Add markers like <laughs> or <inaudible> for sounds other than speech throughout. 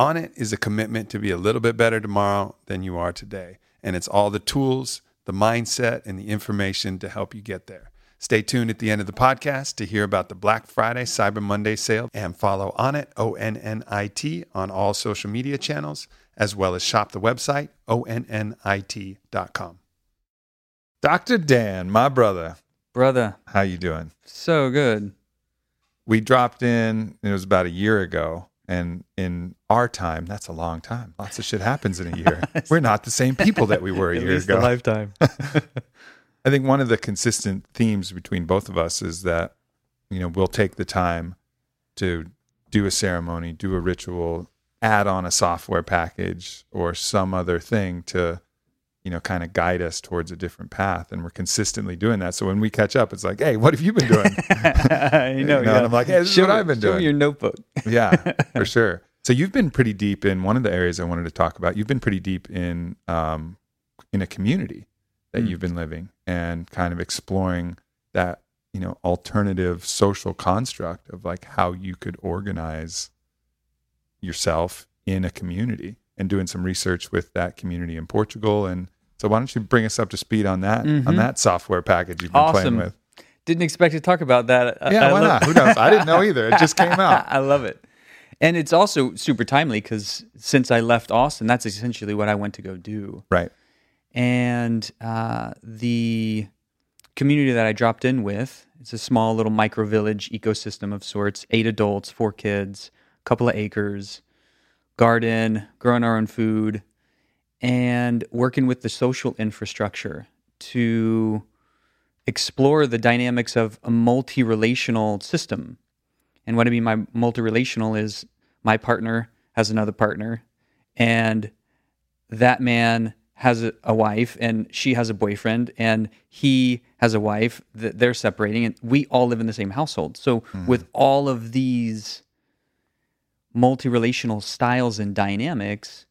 Onnit is a commitment to be a little bit better tomorrow than you are today. And it's all the tools, the mindset, and the information to help you get there. Stay tuned at the end of the podcast to hear about the Black Friday Cyber Monday sale and follow Onnit, O N N I T, on all social media channels, as well as shop the website, onnit.com. Dr. Dan, my brother, Brother, how you doing? so good. We dropped in, it was about a year ago, and in our time, that's a long time. Lots of shit happens in a year. <laughs> We're not the same people that we were a <laughs> At year least ago. a lifetime. <laughs> I think one of the consistent themes between both of us is that, you know, we'll take the time to do a ceremony, do a ritual, add on a software package or some other thing to, you know, kind of guide us towards a different path. And we're consistently doing that. So when we catch up, it's like, hey, what have you been doing? <laughs> Know. You know, and yeah. I'm like, hey, this is what I've been show me doing. your notebook. <laughs> yeah, for <laughs> sure. So you've been pretty deep in one of the areas I wanted to talk about. You've been pretty deep in um, in a community that Mm. you've been living and kind of exploring that you know alternative social construct of like how you could organize yourself in a community and doing some research with that community in Portugal. And so why don't you bring us up to speed on that on Mhm. that software package you've been Awesome. playing with? Didn't expect to talk about that. Yeah, I why not? Who knows? I didn't know either. It just came out. <laughs> I love it. And it's also super timely because since I left Austin, that's essentially what I went to go do. Right. And uh, the community that I dropped in with, it's a small little micro village ecosystem of sorts, eight adults, four kids, a couple of acres, garden, growing our own food, and working with the social infrastructure to explore the dynamics of a multi relational system. And what I mean by multi relational is my partner has another partner, and that man has a, a wife and she has a boyfriend and he has a wife that they're separating and we all live in the same household so hmm. with all of these multi-relational styles and dynamics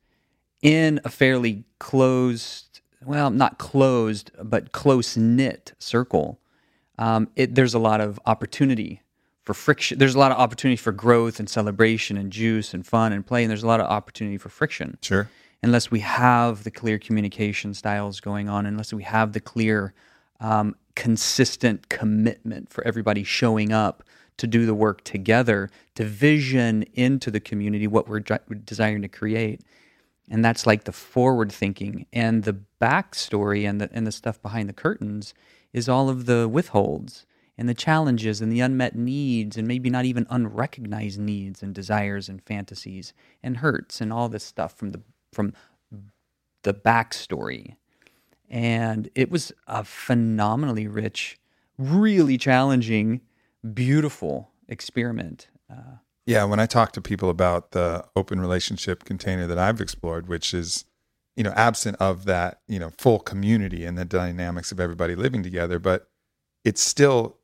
in a fairly closed well not closed but close knit circle um, it, there's a lot of opportunity for friction there's a lot of opportunity for growth and celebration and juice and fun and play and there's a lot of opportunity for friction Sure. unless we have the clear communication styles going on, unless we have the clear, um, consistent commitment for everybody showing up to do the work together, to vision into the community what we're desiring to create. And that's like the forward thinking. And the backstory and the, and the stuff behind the curtains is all of the withholds and the challenges and the unmet needs and maybe not even unrecognized needs and desires and fantasies and hurts and all this stuff from the from the backstory. And it was a phenomenally rich, really challenging, beautiful experiment. Uh, Yeah, when I talk to people about the open relationship container that I've explored, which is, you know, absent of that, you know, full community and the dynamics of everybody living together, but it's still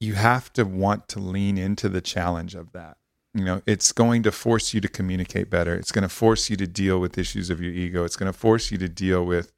you have to want to lean into the challenge of that. You know, it's going to force you to communicate better. It's going to force you to deal with issues of your ego. It's going to force you to deal with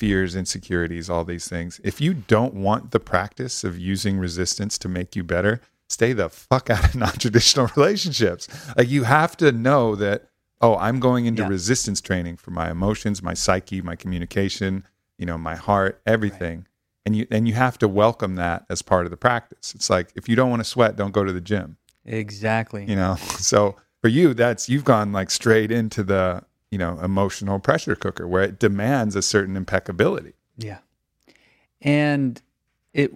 fears, insecurities, all these things. If you don't want the practice of using resistance to make you better, stay the fuck out of <laughs> non-traditional relationships. Like you have to know that oh, I'm going into Yeah. resistance training for my emotions, my psyche, my communication, you know, my heart, everything. and you and you have to welcome that as part of the practice. It's like if you don't want to sweat, don't go to the gym. Exactly. You know. <laughs> So for you, that's you've gone like straight into the you know emotional pressure cooker where it demands a certain impeccability. Yeah. And it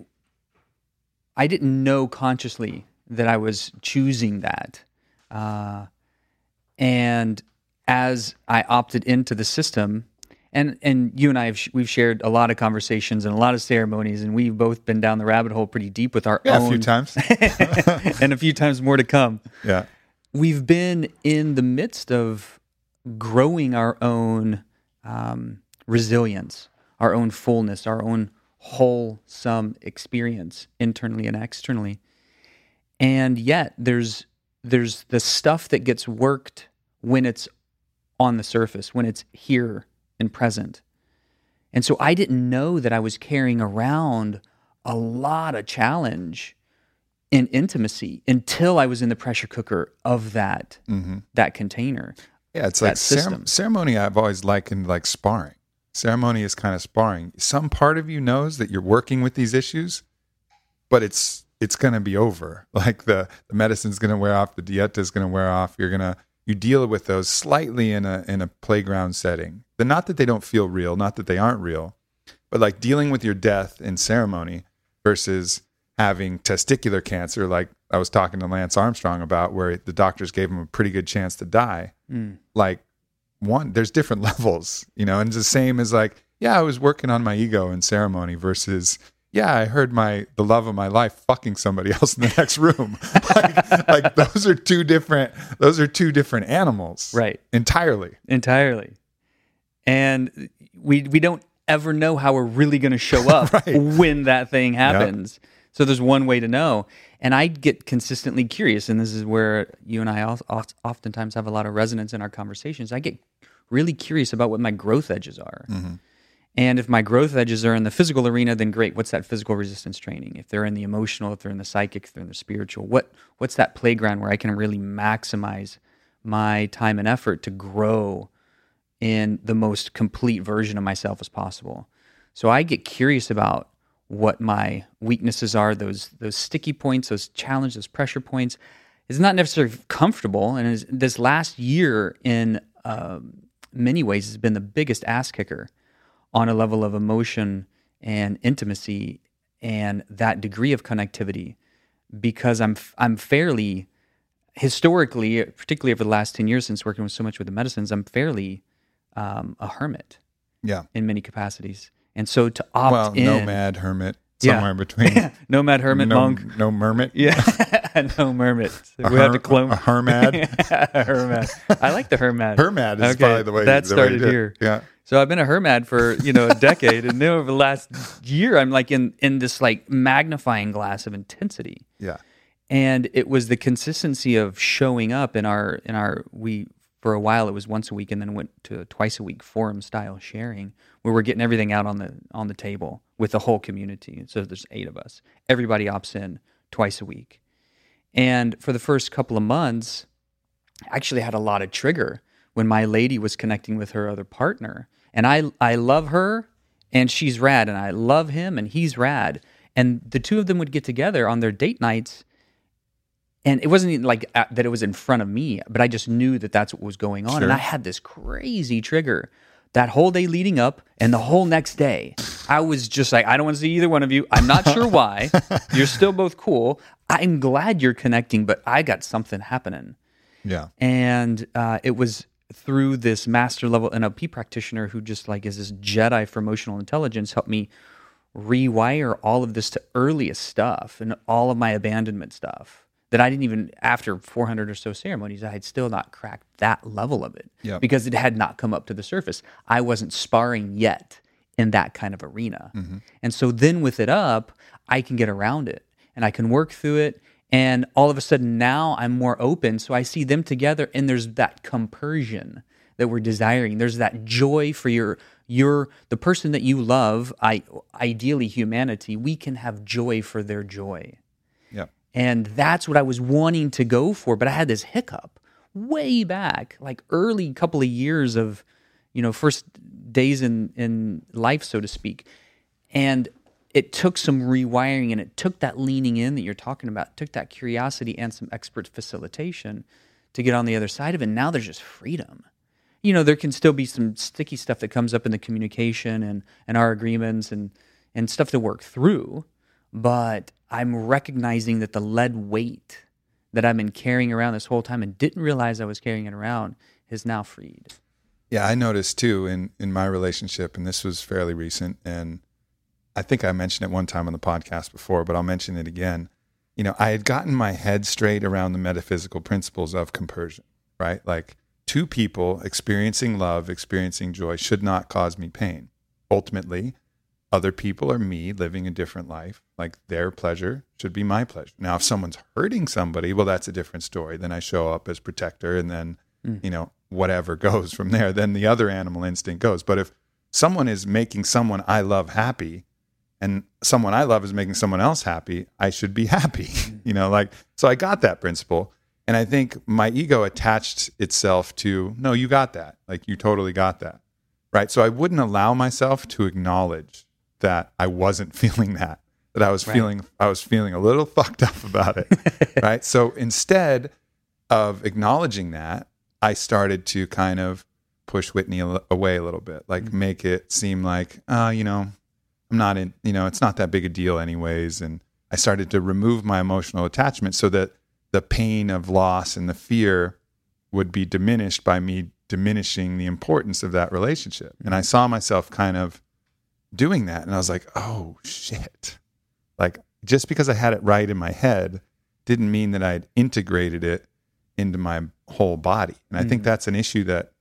I didn't know consciously that I was choosing that. Uh, and as I opted into the system, and and you and I have sh- we've shared a lot of conversations and a lot of ceremonies, and we've both been down the rabbit hole pretty deep with our Yeah, own a few times. <laughs> and a few times more to come. yeah. We've been in the midst of growing our own um, resilience, our own fullness, our own wholesome experience internally and externally. And yet there's there's the stuff that gets worked when it's on the surface, when it's here and present. And so I didn't know that I was carrying around a lot of challenge in intimacy until I was in the pressure cooker of that that container. Yeah, it's like cere- ceremony. I've always likened like sparring. Ceremony is kind of sparring. Some part of you knows that you're working with these issues, but it's it's going to be over. <laughs> Like the the medicine's going to wear off, the dieta is going to wear off. You're gonna you deal with those slightly in a in a playground setting. But not that they don't feel real, not that they aren't real, but like dealing with your death in ceremony versus having testicular cancer, like I was talking to Lance Armstrong about, where the doctors gave him a pretty good chance to die. Hmm. Like one, there's different <laughs> levels, you know, and it's the same as like, yeah, I was working on my ego in ceremony versus, yeah, I heard my the love of my life fucking somebody <laughs> else in the next room. <laughs> like, like those are two different. Those are two different animals, Right. Entirely. entirely. And we we don't ever know how we're really going to show up Right. when that thing happens. So there's one way to know. And I get consistently curious, and this is where you and I oftentimes have a lot of resonance in our conversations. I get really curious about what my growth edges are. Mm-hmm. And if my growth edges are in the physical arena, then great. What's that physical resistance training? If they're in the emotional, if they're in the psychic, if they're in the spiritual, what what's that playground where I can really maximize my time and effort to grow in the most complete version of myself as possible. So I get curious about what my weaknesses are, those those sticky points, those challenges, those pressure points. It's not necessarily comfortable, and this last year, in um, many ways, has been the biggest ass kicker on a level of emotion and intimacy and that degree of connectivity, because I'm I'm fairly historically, particularly over the last 10 years since working with so much with the medicines, I'm fairly um, a hermit Yeah. in many capacities. And so to opt Well, in, nomad, hermit, somewhere in between. <laughs> nomad, hermit, no, monk. no mermit. Yeah, <laughs> no hermit. A we have to clone a hermad. <laughs> a hermit. I like the hermit. Hermad is Okay, probably the way that the way started it. here. Yeah. So I've been a hermit for you know a decade, and then over the last year, I'm like in in this like magnifying glass of intensity. Yeah. and it was the consistency of showing up in our in our we for a while it was once a week and then went to twice a week forum style sharing where we're getting everything out on the on the table with the whole community. So there's eight of us. Everybody opts in twice a week. And for the first couple of months I actually had a lot of trigger when my lady was connecting with her other partner. And i i love her and she's rad and i love him and he's rad. And the two of them would get together on their date nights and it wasn't even like uh, that it was in front of me but i just knew that that's what was going on. And i had this crazy trigger that whole day leading up and the whole next day i was just like i don't want to see either one of you. I'm not sure why. <laughs> You're still both cool. I'm glad you're connecting but i got something happening. Yeah. and uh, it was through this master level NLP practitioner who just like is this Jedi for emotional intelligence helped me rewire all of this to earliest stuff and all of my abandonment stuff that I didn't even after 400 or so ceremonies I had still not cracked that level of it Yep. because it had not come up to the surface. I wasn't sparring yet in that kind of arena. Mm-hmm. And so then with it up, I can get around it and I can work through it. And all of a sudden now I'm more open. So I see them together and there's that compersion that we're desiring. There's that joy for your your the person that you love, I ideally humanity, we can have joy for their joy. And that's what I was wanting to go for, but I had this hiccup way back, like early couple of years of, you know, first days in in life, so to speak. And it took some rewiring and it took that leaning in that you're talking about, took that curiosity and some expert facilitation to get on the other side of it. And now there's just freedom. You know, there can still be some sticky stuff that comes up in the communication and, and our agreements and, and stuff to work through. But I'm recognizing that the lead weight that I've been carrying around this whole time and didn't realize I was carrying it around is now freed. Yeah, I noticed too in in my relationship, and this was fairly recent, and I think I mentioned it one time on the podcast before, but I'll mention it again. You know, I had gotten my head straight around the metaphysical principles of compersion, right? Like two people experiencing love, experiencing joy should not cause me pain. Ultimately, other people are me living a different life. Like their pleasure should be my pleasure. Now, if someone's hurting somebody, well, that's a different story. Then I show up as protector and then, mm. you know, whatever <laughs> goes from there. Then the other animal instinct goes. But if someone is making someone I love happy, and someone I love is making someone else happy, I should be <laughs> happy. you know, like, so I got that principle. And I think my ego attached itself to, no, you got that. Like, you totally got that. Right. So I wouldn't allow myself to acknowledge that I wasn't <laughs> feeling that, that I was right. feeling, I was feeling a little <laughs> fucked up about it. <laughs> right. So instead of acknowledging that, I started to kind of push Whitney away a little bit, like mm-hmm. make it seem like, uh, you know, I'm not in, you know, it's not that big a deal anyways. And I started to remove my emotional attachment so that the pain of loss and the fear would be diminished by me diminishing the importance of that relationship. And I saw myself kind of doing that. And I was like, oh shit. Like just because I had it right in my head didn't mean that I'd integrated it into my whole body. And I mm think that's an issue that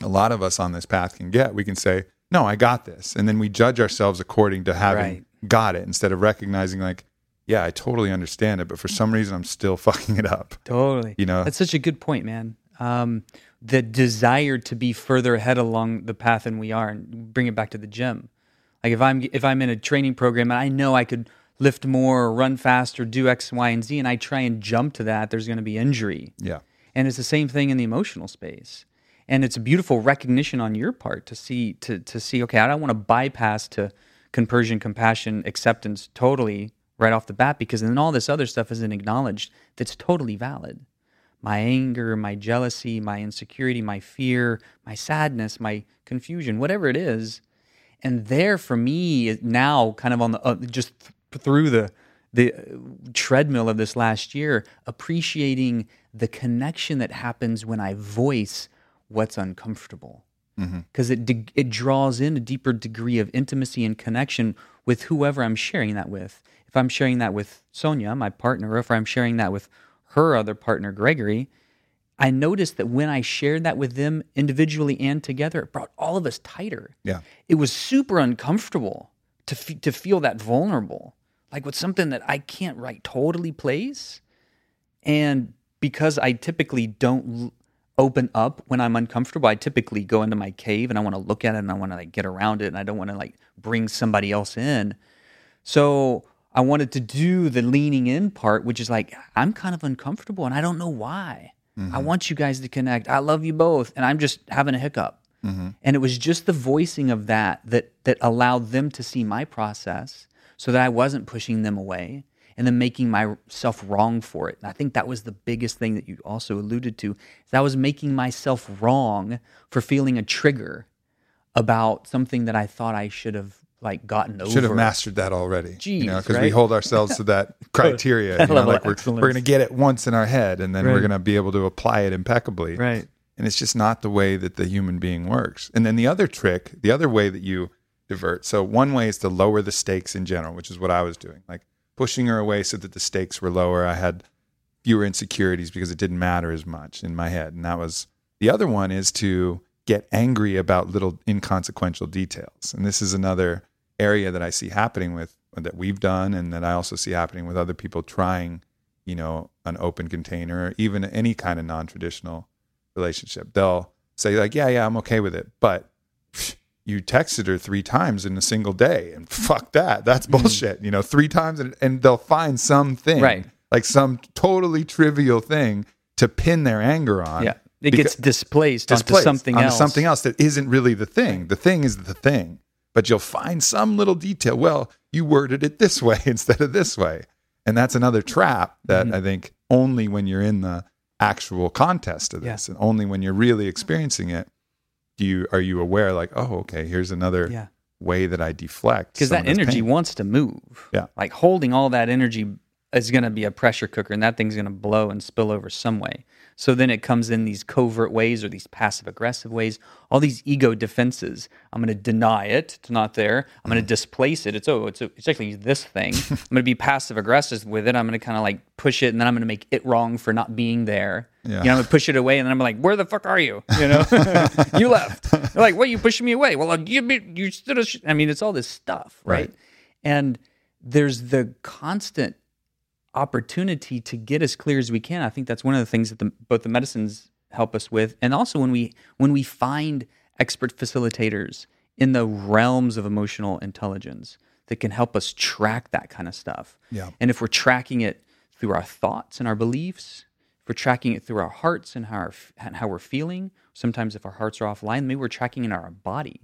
a lot of us on this path can get. We can say, no, I got this. And then we judge ourselves according to having right. got it instead of recognizing, like, yeah, I totally understand it, but for some reason I'm still <laughs> fucking it up. Totally. You know, that's such a good point, man. Um, the desire to be further ahead along the path than we are, and bring it back to the gym. Like if I'm if I'm in a training program and I know I could lift more, or run faster, do X, Y, and Z, and I try and jump to that, there's going to be injury. Yeah. And it's the same thing in the emotional space and it's a beautiful recognition on your part to see to to see okay i don't want to bypass to compersion compassion acceptance totally right off the bat because then all this other stuff isn't acknowledged that's totally valid my anger my jealousy my insecurity my fear my sadness my confusion whatever it is and there for me now kind of on the uh, just th- through the the treadmill of this last year appreciating the connection that happens when i voice what's uncomfortable because mm-hmm. it it draws in a deeper degree of intimacy and connection with whoever I'm sharing that with. If I'm sharing that with Sonia, my partner, or if I'm sharing that with her other partner, Gregory, I noticed that when I shared that with them individually and together, it brought all of us tighter. Yeah, it was super uncomfortable to f- to feel that vulnerable, like with something that I can't write totally place, and because I typically don't open up when I'm uncomfortable. I typically go into my cave and I want to look at it and I want to like get around it and I don't want to like bring somebody else in. So I wanted to do the leaning in part, which is like I'm kind of uncomfortable and I don't know why. Mm-hmm. I want you guys to connect. I love you both and I'm just having a hiccup. Mm-hmm. And it was just the voicing of that that that allowed them to see my process so that I wasn't pushing them away and then making myself wrong for it. And I think that was the biggest thing that you also alluded to. Is I was making myself wrong for feeling a trigger about something that I thought I should have like gotten over. Should have mastered that already. Jeez, you know, because right? we hold ourselves to that <laughs> criteria. you know, like we're, we're going to get it once in our head, and then right. we're going to be able to apply it impeccably. Right. And it's just not the way that the human being works. And then the other trick, the other way that you divert. So one way is to lower the stakes in general, which is what I was doing. Like pushing her away so that the stakes were lower. I had fewer insecurities because it didn't matter as much in my head. And that was the other one is to get angry about little inconsequential details. And this is another area that I see happening with that we've done and that I also see happening with other people trying, you know, an open container or even any kind of non-traditional relationship. They'll say like, "Yeah, yeah, I'm okay with it." But you texted her three times in a single day and <laughs> fuck that that's mm-hmm. bullshit you know three times and, and, they'll find something right like some totally trivial thing to pin their anger on yeah it gets displaced, displaced onto something onto else something else that isn't really the thing the thing is the thing but you'll find some little detail. Well, you worded it this way <laughs> instead of this way. And that's another trap that Mm-hmm. I think only when you're in the actual contest of Yeah. this and only when you're really experiencing it do you are you aware like, oh, okay, here's another Yeah. way that I deflect. because that energy pain. wants to move. Yeah. Like holding all that energy is going to be a pressure cooker and that thing's going to blow and spill over some way. So then it comes in these covert ways or these passive aggressive ways, all these ego defenses. I'm going to deny it. It's not there. I'm going to mm. displace it. It's, oh, it's, it's actually this thing. <laughs> I'm going to be passive aggressive with it. I'm going to kind of like push it and then I'm going to make it wrong for not being there. Yeah. You know, I'm going to push it away and then I'm like, where the fuck are you? You know, <laughs> you left. They're like, what, you pushing me away? Well, uh, you, you stood, a sh-" I mean, it's all this stuff, right? Right. And there's the constant opportunity to get as clear as we can. I think that's one of the things that the, both the medicines help us with, and also when we when we find expert facilitators in the realms of emotional intelligence that can help us track that kind of stuff. Yeah. And if we're tracking it through our thoughts and our beliefs, if we're tracking it through our hearts and how our, and how we're feeling, sometimes if our hearts are offline, maybe we're tracking in our body.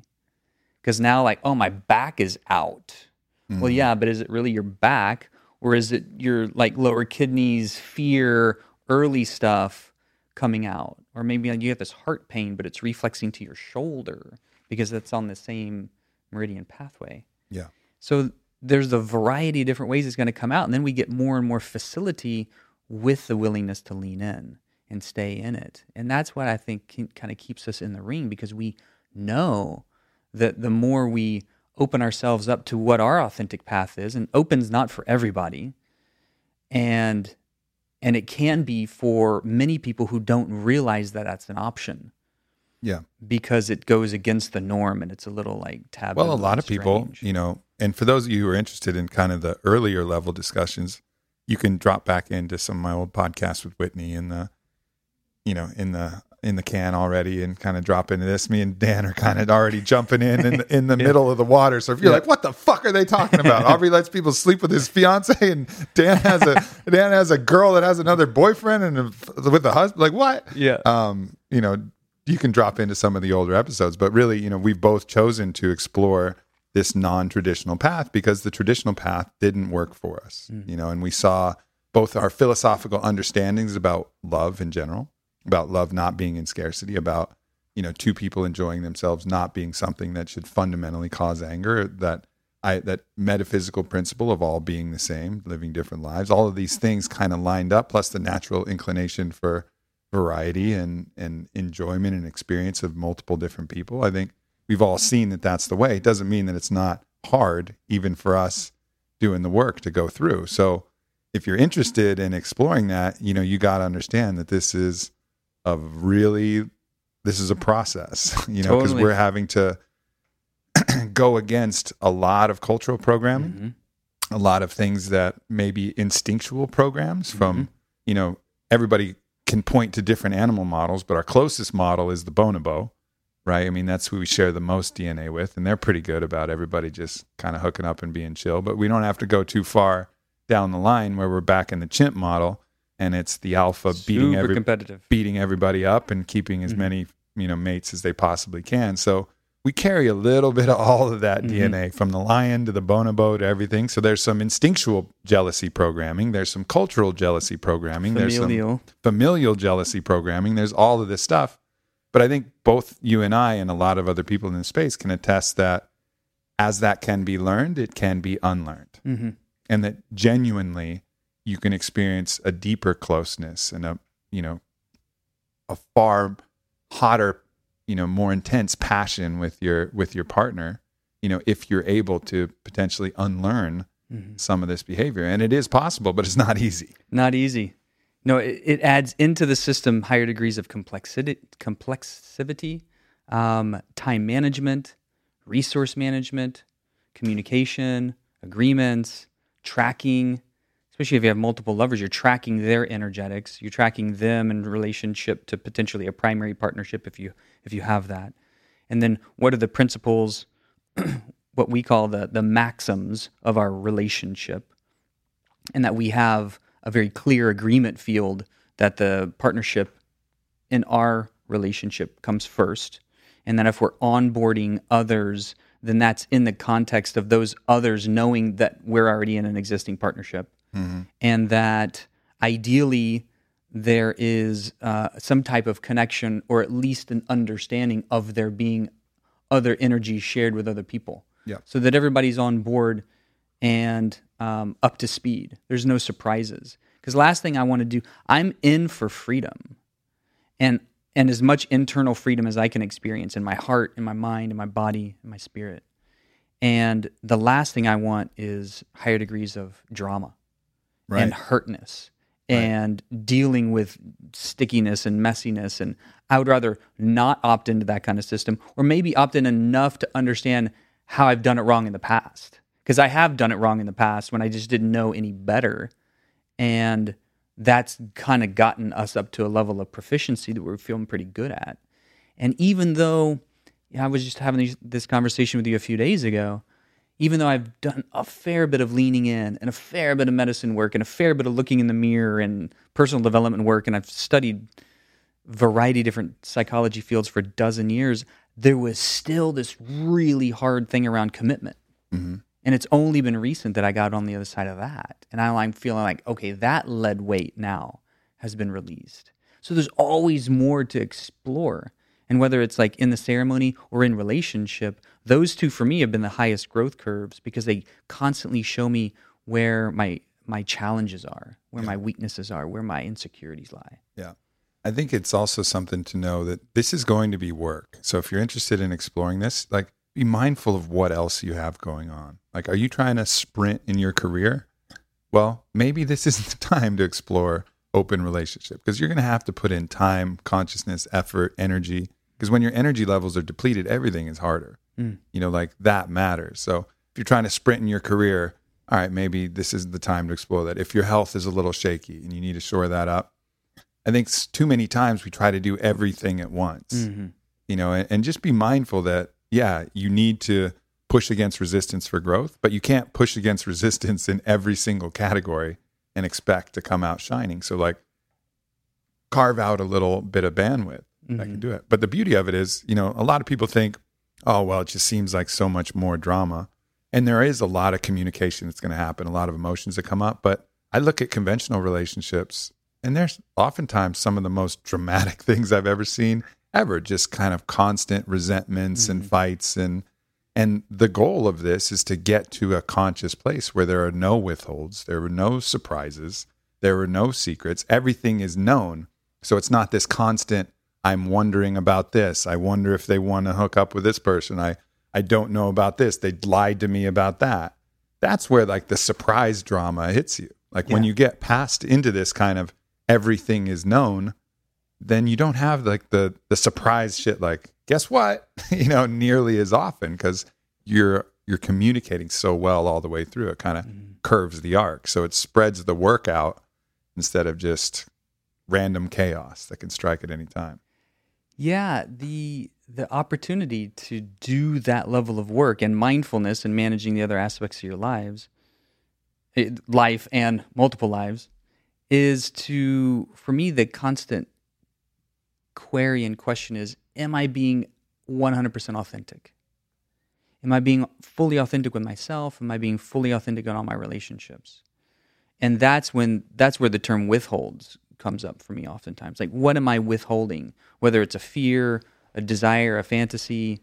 Because now, like, oh, my back is out. Well, hmm. yeah, but is it really your back, or is it your like lower kidneys, fear, early stuff coming out, or maybe you have this heart pain, but it's reflexing to your shoulder because that's on the same meridian pathway. Yeah. So there's a variety of different ways it's going to come out, and then we get more and more facility with the willingness to lean in and stay in it, and that's what I think kind of keeps us in the ring because we know that the more we open ourselves up to what our authentic path is, and open's not for everybody, and and it can be for many people who don't realize that that's an option Yeah. because it goes against the norm and it's a little like taboo. Well, a lot of people, you know, and for those of you who are interested in kind of the earlier level discussions, you can drop back into some of my old podcasts with Whitney in the, you know, in the in the can already, and kind of drop into this. Me and Dan are kind of already jumping in in the, in the <laughs> middle of the water. So if you're Yeah. like, "What the fuck are they talking about?" Aubrey lets people sleep with his fiance, and Dan has a <laughs> Dan has a girl that has another boyfriend and a, with a husband. Like what? Yeah. um, you know, you can drop into some of the older episodes, but really, you know, we've both chosen to explore this non-traditional path because the traditional path didn't work for us, you know, and we saw both our philosophical understandings about love in general, about love not being in scarcity, about you know, two people enjoying themselves not being something that should fundamentally cause anger, that I that metaphysical principle of all being the same, living different lives, all of these things kind of lined up, plus the natural inclination for variety and and enjoyment and experience of multiple different people. I think we've all seen that that's the way. It doesn't mean that it's not hard, even for us doing the work to go through. So if you're interested in exploring that, you know, you got to understand that this is a really this is a process, <laughs> you know, because Totally. we're having to <clears throat> go against a lot of cultural programming, Mhm. a lot of things that may be instinctual programs from, Mm-hmm. you know, everybody can point to different animal models, but our closest model is the bonobo, right? I mean, that's who we share the most DNA with, and they're pretty good about everybody just kind of hooking up and being chill. But we don't have to go too far down the line where we're back in the chimp model and it's the alpha beating Super every, competitive. beating everybody up and keeping as Mhm. many you know mates as they possibly can. So we carry a little <laughs> bit of all of that Mhm. DNA from the lion to the bonobo to everything. So there's some instinctual jealousy programming. There's some cultural jealousy programming. There's some Familial. familial jealousy programming. There's all of this stuff. But I think both you and I and a lot of other people in the space can attest that as that can be learned, it can be unlearned hmm and that genuinely you can experience a deeper closeness and a you know a far hotter you know more intense passion with your with your partner you know if you're able to potentially unlearn hmm some of this behavior and it is possible but it's not easy Not easy. No, it, it adds into the system higher degrees of complexity, complexity, um, time management, resource management, communication, agreements, tracking. Especially if you have multiple lovers, you're tracking their energetics. You're tracking them in relationship to potentially a primary partnership if you if you have that. And then what are the principles, <clears throat> what we call the the maxims of our relationship? and that we have a very clear agreement field that the partnership in our relationship comes first and that if we're onboarding others then that's in the context of those others knowing that we're already in an existing partnership and that ideally there is uh, some type of connection or at least an understanding of there being other energies shared with other people. Yeah. So that everybody's on board and um, up to speed. There's no surprises. Because last thing I want to do, I'm in for freedom, and and as much internal freedom as I can experience in my heart, in my mind, in my body, in my spirit. And the last thing I want is higher degrees of drama Right. and hurtness and dealing with stickiness and messiness. And I would rather not opt into that kind of system or maybe opt in enough to understand how I've done it wrong in the past. Because I have done it wrong in the past when I just didn't know any better. And that's kind of gotten us up to a level of proficiency that we're feeling pretty good at. And even though yeah, I was just having these, this conversation with you a few days ago, even though I've done a fair bit of leaning in and a fair bit of medicine work and a fair bit of looking in the mirror and personal development work, and I've studied variety of different psychology fields for a dozen years, there was still this really hard thing around commitment. Mm-hmm. And it's only been recent that I got on the other side of that. And I'm feeling like, okay, that lead weight now has been released. So there's always more to explore. And whether it's like in the ceremony or in relationship, those two for me have been the highest growth curves because they constantly show me where my my challenges are, where my weaknesses are, where my insecurities lie. Yeah. I think it's also something to know that this is going to be work. So if you're interested in exploring this, like be mindful of what else you have going on. Like, are you trying to sprint in your career? Well, maybe this <laughs> isn't the time to explore open relationship because you're going to have to put in time, consciousness, effort, energy. Because when your energy levels are depleted, everything is harder. Mm. You know, like that matters. So if you're trying to sprint in your career, all right, maybe this isn't the time to explore that. If your health is a little shaky and you need to shore that up, I think too many times we try to do everything at once, mm-hmm. you know, and, and just be mindful that, yeah, you need to push against resistance for growth, but you can't push against resistance in every single category and expect to come out shining. So, like, carve out a little bit of bandwidth that can mm-hmm. do it. But the beauty of it is, you know, a lot of people think, oh, well, it just seems like so much more drama. And there is a lot of communication that's going to happen, a lot of emotions that come up. But I look at conventional relationships, and there's oftentimes some of the most dramatic <laughs> things I've ever seen ever, just kind of constant resentments and mm-hmm. fights and and the goal of this is to get to a conscious place where there are no withholds, there are no surprises, there are no secrets. Everything is known. So it's not this constant, I'm wondering about this. I wonder if they want to hook up with this person. I, I don't know about this. They lied to me about that. That's where like the surprise drama hits you. Like when you get past into this kind of everything is known, then you don't have like the the surprise shit like guess what <laughs> you know nearly as often because you're you're communicating so well all the way through it kind of mm-hmm. curves the arc so it spreads the work out instead of just random chaos that can strike at any time Yeah, the the opportunity to do that level of work and mindfulness and managing the other aspects of your lives, eh, life and multiple lives, is to for me the constant query and question is: Am I being one hundred percent authentic? Am I being fully authentic with myself? Am I being fully authentic in all my relationships? and that's when that's where the term withholds comes up for me oftentimes. Like what am i withholding? Whether it's a fear a desire a fantasy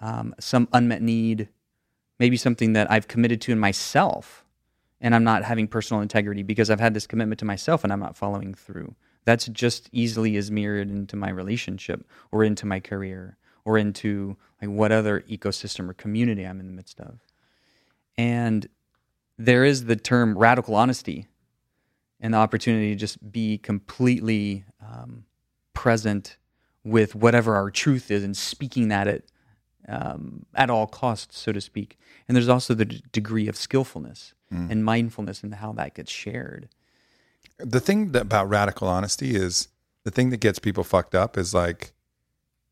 um, some unmet need maybe something that i've committed to in myself and i'm not having personal integrity because i've had this commitment to myself and i'm not following through. That's just easily as mirrored into my relationship or into my career or into like what other ecosystem or community i'm in the midst of. And there is the term radical honesty and the opportunity to just be completely um, present with whatever our truth is and speaking that at um, at all costs, so to speak. And there's also the d- degree of skillfulness and mindfulness and how that gets shared. the thing that, about radical honesty is the thing that gets people fucked up is like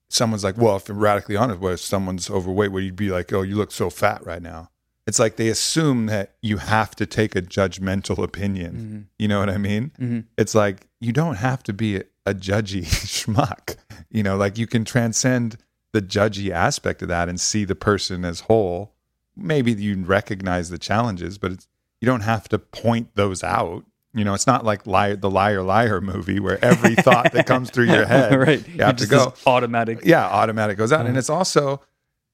someone's like, well, if you're radically honest, well, if someone's overweight, would you'd be like, oh, you look so fat right now? It's like they assume that you have to take a judgmental opinion. You know what I mean? It's like you don't have to be a, a judgy <laughs> schmuck. You know, like you can transcend the judgy aspect of that and see the person as whole. Maybe you recognize the challenges, but it's, you don't have to point those out. You know, it's not like liar, the liar liar movie where every thought that comes through your <laughs> head, right. you have to go automatic. yeah automatic goes out and Uh-huh. it's also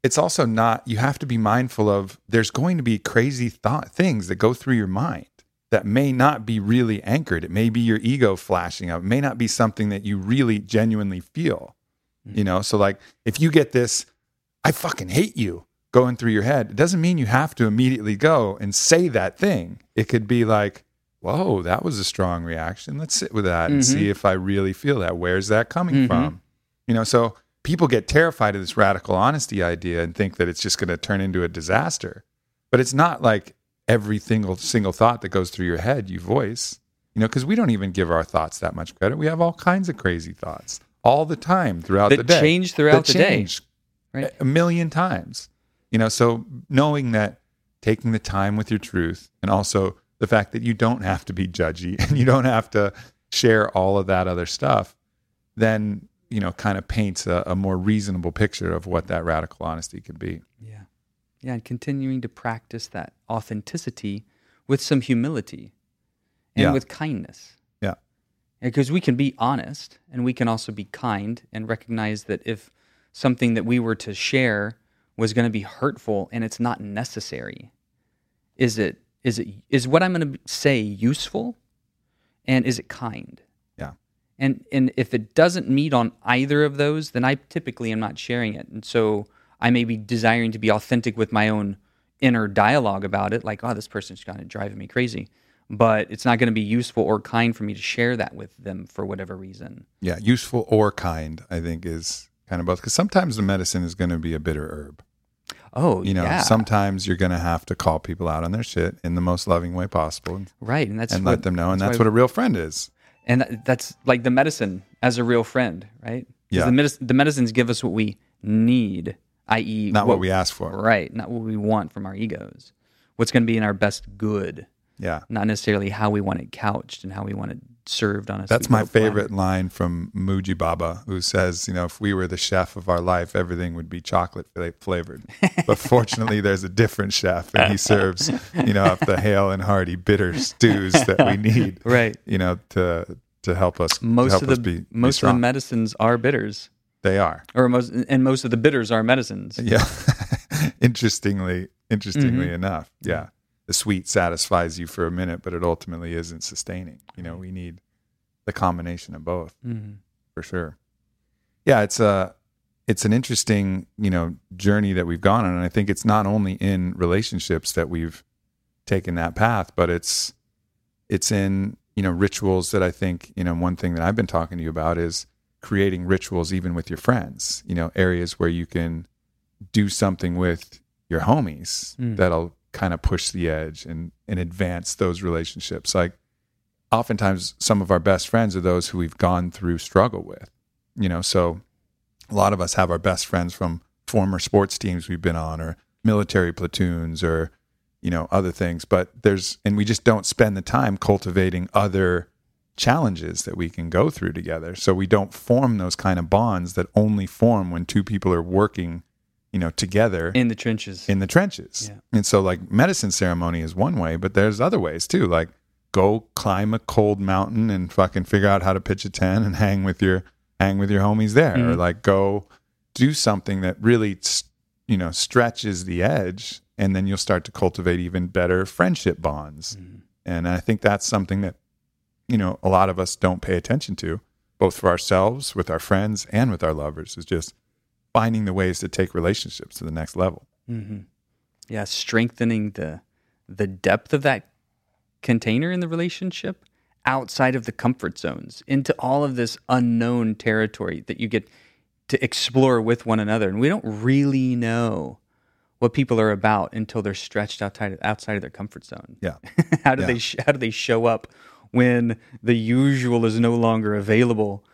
it's also not you have to be mindful of there's going to be crazy thought things that go through your mind that may not be really anchored. It may be your ego flashing up. It may not be something that you really genuinely feel you know? So like if you get this i fucking hate you going through your head it doesn't mean you have to immediately go and say that thing. It could be like whoa that was a strong reaction. Let's sit with that and Mhm. see if i really feel that. Where's that coming Mhm. from? You know, so people get terrified of this radical honesty idea and think that it's just going to turn into a disaster. But it's not like every single single thought that goes through your head you voice. You know, because we don't even give our thoughts that much credit. We have all kinds of crazy thoughts all the time throughout That the day. change throughout that the day, change right? A million times. You know, so knowing that taking the time with your truth and also the fact that you don't have to be judgy <laughs> and you don't have to share all of that other stuff, then, you know, kind of paints a, a more reasonable picture of what that radical honesty can be. Yeah. Yeah. And continuing to practice that authenticity with some humility and Yeah. with kindness. Yeah. Because we can be honest and we can also be kind and recognize that if something that we were to share was going to be hurtful and it's not necessary, is it is it is what I'm going to say useful and is it kind? And and if it doesn't meet on either of those, then I typically am not sharing it. And so I may be desiring to be authentic with my own inner dialogue about it, like, oh, this person's kind of driving me crazy. But it's not going to be useful or kind for me to share that with them for whatever reason. Yeah. Useful or kind, I think, is kind of both. Because sometimes the medicine is going to be a bitter herb. Oh, You know, yeah. sometimes you're going to have to call people out on their shit in the most loving way possible and, right. And that's and what, let them know. And that's why- what a real friend is. And that's like the medicine as a real friend, right? Yeah. The, medic- the medicines give us what we need, i.e., Not what we ask for. right, not what we want from our egos. What's going to be in our best good, Yeah. not necessarily how we want it couched and how we want it served on a. That's my platter. favorite line from Mooji Baba, who says, you know, if we were the chef of our life, everything would be chocolate flavored. <laughs> But fortunately, there's a different chef, and he serves, you know, up the hale and hearty bitter stews that we <laughs> need, Right. you know, to to help us. Most help of the us be, be most of the medicines are bitters, they are, or most and most of the bitters are medicines. yeah. <laughs> interestingly, interestingly Mm-hmm. enough, yeah, the sweet satisfies you for a minute, but it ultimately isn't sustaining. You know, we need the combination of both. Mhm. for sure. Yeah, it's a it's an interesting you know journey that we've gone on, and I think it's not only in relationships that we've taken that path, but it's it's in you know rituals that I think you know one thing that I've been talking to you about is creating rituals even with your friends. You know, areas where you can do something with your homies Mm. that'll kind of push the edge and and advance those relationships. Like oftentimes some of our best friends are those who we've gone through struggle with you know so a lot of us have our best friends from former sports teams we've been on or military platoons or you know other things but there's and we just don't spend the time cultivating other challenges that we can go through together so we don't form those kind of bonds that only form when two people are working you know together in the trenches. in the trenches. Yeah. And so like medicine ceremony is one way, but there's other ways too. Like go climb a cold mountain and fucking figure out how to pitch a tent and <laughs> hang with your hang with your homies there or Mhm. like go do something that really you know stretches the edge and then you'll start to cultivate even better friendship bonds. Mhm. And I think that's something that you know a lot of us don't pay attention to both for ourselves with our friends and with our lovers is just finding the ways to take relationships to the next level. hmm Yeah, strengthening the the depth of that container in the relationship outside of the comfort zones into all of this unknown territory that you get to explore with one another, and we don't really know what people are about until they're stretched outside outside of their comfort zone. Yeah. <laughs> how do Yeah. they sh- how do they show up when the usual is no longer available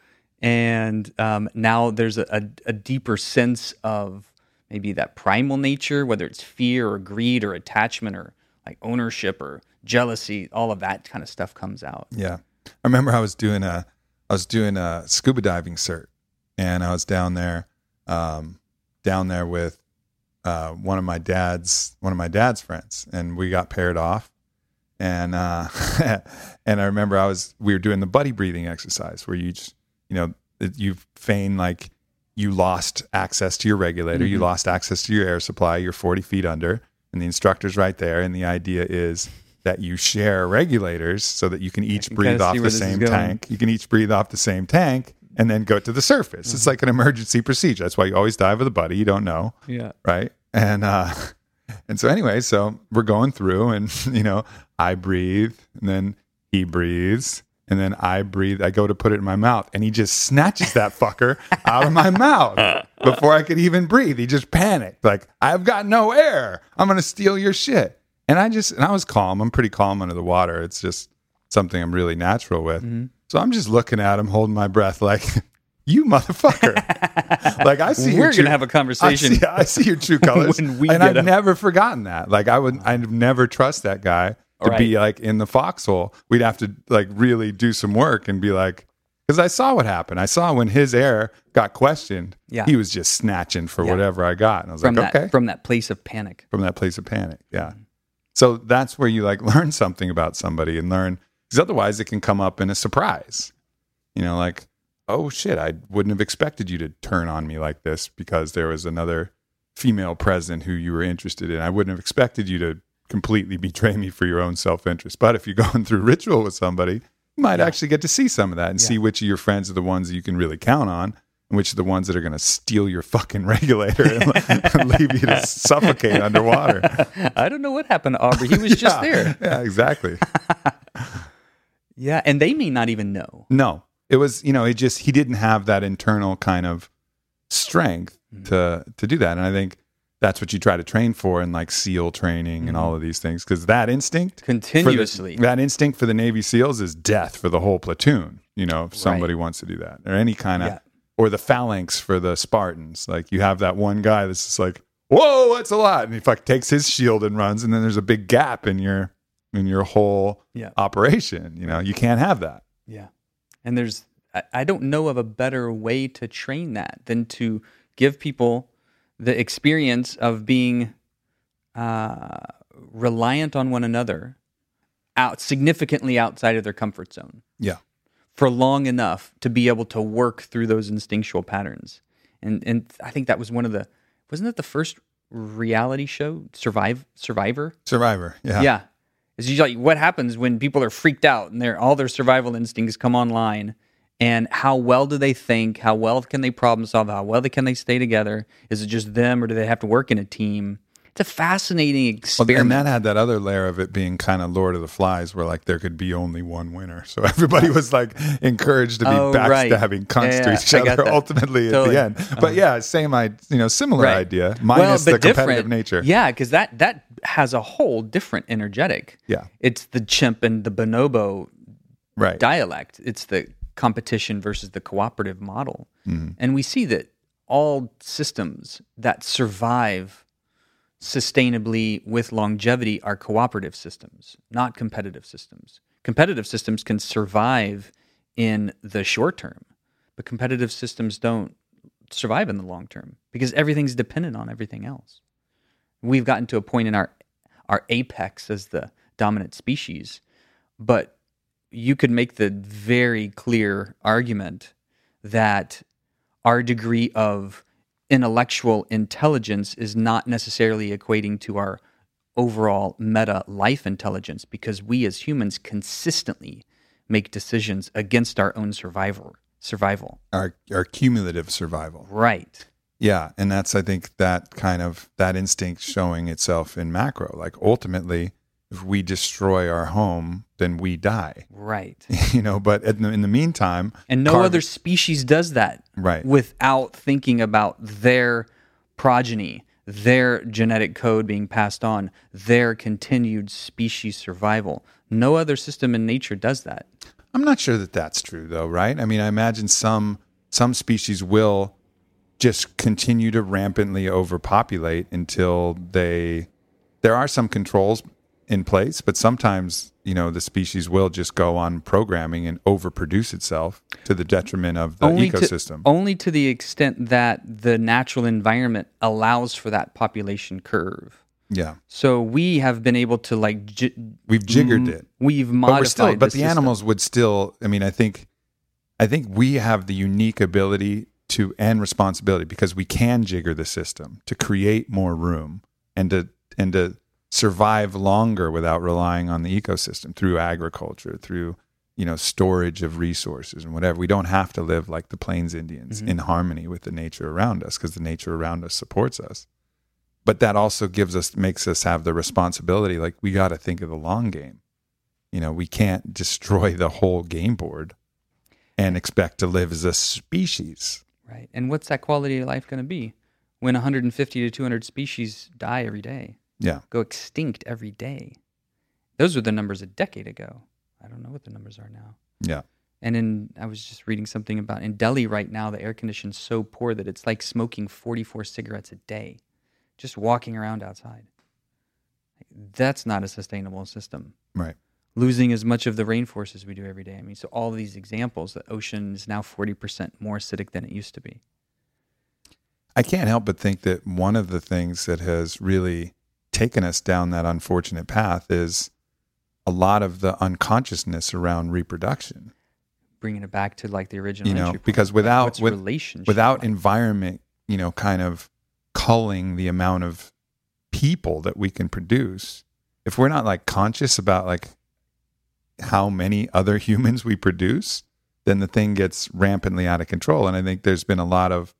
and um, now there's a, a, a deeper sense of maybe that primal nature whether it's fear or greed or attachment or like ownership or jealousy all of that kind of stuff comes out Yeah. I remember I was doing a I was doing a scuba diving cert and I was down there um down there with uh, one of my dad's one of my dad's friends, and we got paired off. And uh, <laughs> and I remember I was we were doing the buddy breathing exercise where you just you know you feign like you lost access to your regulator, you lost access to your air supply, you're 40 feet under, and the instructor's right there. And the idea is that you share regulators so that you can each can breathe off the where this is same tank. You can each breathe off the same tank and then go to the surface. Mm-hmm. It's like an emergency procedure. That's why you always dive with a buddy. You don't know Yeah. right? And uh <laughs> and so anyway, so we're going through and <laughs> you know, I breathe and then he breathes and then I breathe. I go to put it in my mouth and he just snatches that fucker out of my mouth before I could even breathe. He just panicked like, "I've got no air. I'm going to steal your shit." And I just and I was calm. I'm pretty calm under the water. It's just something I'm really natural with. Mm-hmm. So I'm just looking at him holding my breath like, <laughs> "You motherfucker." <laughs> like I see your We're true- gonna have a conversation I see, <laughs> I see your true colors, When we and I've a- never forgotten that. Like I would, I'd never trust that guy to be like in the foxhole. We'd have to like really do some work and be like, because I saw what happened. I saw when his air got questioned. Yeah. he was just snatching for Yeah. whatever I got, and I was from like, that okay, from that place of panic. from that place of panic. Yeah. Mm-hmm. So that's where you like <laughs> learn something about somebody and learn because otherwise it can come up in a surprise. You know, like, oh shit, I wouldn't have expected you to turn on me like this because there was another female president who you were interested in. I wouldn't have expected you to completely betray me for your own self interest. But if you're going through ritual with somebody, you might actually get to see some of that and see which of your friends are the ones that you can really count on and which are the ones that are going to steal your fucking <laughs> regulator and, <laughs> and leave you to suffocate underwater. I don't know what happened to Aubrey. He was just there. <laughs> Yeah, exactly. Yeah, and they may not even know. No, it was you know it just he didn't have that internal kind of strength mm. to to do that, and I think that's what you try to train for in like SEAL training and mm-hmm. all of these things because that instinct for the- Continuously. that instinct for the Navy SEAls is death for the whole platoon. You know, if somebody wants to do that or any kind of Yeah. or the phalanx for the Spartans, like you have that one guy that's just like. Whoa, that's a lot, and he like takes his shield and runs, and then there's a big gap in your in your whole Yeah. operation. You know, you can't have that. Yeah. And there's, I don't know of a better way to train that than to give people the experience of being uh, reliant on one another out significantly outside of their comfort zone Yeah. for long enough to be able to work through those instinctual patterns. And, and I think that was one of the, wasn't that the first reality show, Survive, Survivor? Survivor. Yeah. Yeah. It's usually what happens when people are freaked out and their all their survival instincts come online. And how well do they think? How well can they problem solve? How well can they stay together? Is it just them or do they have to work in a team? It's a fascinating Well, experiment. and that had that other layer of it being kind of Lord of the Flies, where like there could be only one winner. So <laughs> everybody was like encouraged to be Oh, right. backstabbing cunts Yeah, to each other ultimately Totally. at the end. But uh-huh. yeah, same I you know similar Right. idea minus the competitive nature. Yeah, because that that has a whole different energetic. Yeah. It's the chimp and the bonobo Right. dialect. It's the competition versus the cooperative model. Mm-hmm. And we see that all systems that survive sustainably with longevity are cooperative systems, not competitive systems. Competitive systems can survive in the short term, but competitive systems don't survive in the long term because everything's dependent on everything else. We've gotten to a point in our our apex as the dominant species, but you could make the very clear argument that our degree of intellectual intelligence is not necessarily equating to our overall meta life intelligence because we as humans consistently make decisions against our own survival survival Our our cumulative survival. right Yeah, and that's I think that kind of that instinct showing itself in macro. Like ultimately, if we destroy our home, then we die. <laughs> right you know, but in the, in the meantime, and no other species does that Right. without thinking about their progeny their genetic code being passed on their continued species survival no other system in nature does that I'm not sure that that's true though, right? I mean, I imagine some some species will just continue to rampantly overpopulate until they there are some controls in place, but sometimes you know the species will just go on programming and overproduce itself to the detriment of the only ecosystem. To, only to the extent that the natural environment allows for that population curve. yeah, So we have been able to like j- we've jiggered it. we've but modified we're still but the, system. animals would still i mean i think i think we have the unique ability to and responsibility because we can jigger the system to create more room and to and to survive longer without relying on the ecosystem through agriculture through you know storage of resources and whatever. We don't have to live like the plains indians mm-hmm. in harmony with the nature around us because the nature around us supports us. But that also gives us makes us have the responsibility like we got to think of the long game. You know we can't destroy the whole game board and expect to live as a species. Right. And what's that quality of life going to be when 150 to 200 species die every day, yeah go extinct every day? Those were the numbers a decade ago. I don't know what the numbers are now. yeah And in I was just reading something about in Delhi right now the air conditioning's so poor that it's like smoking 44 cigarettes a day just walking around outside. That's not a sustainable system. right Losing as much of the rainforest as we do every day. I mean, so all these examples, the ocean is now 40% more acidic than it used to be. i can't help but think that one of the things that has really taken us down that unfortunate path is a lot of the unconsciousness around reproduction. Bringing it back to like the original you know because without with, relationship without like? environment you know kind of culling the amount of people that we can produce if we're not like conscious about like how many other <laughs> humans we produce then the thing gets rampantly out of control. And i think there's been a lot of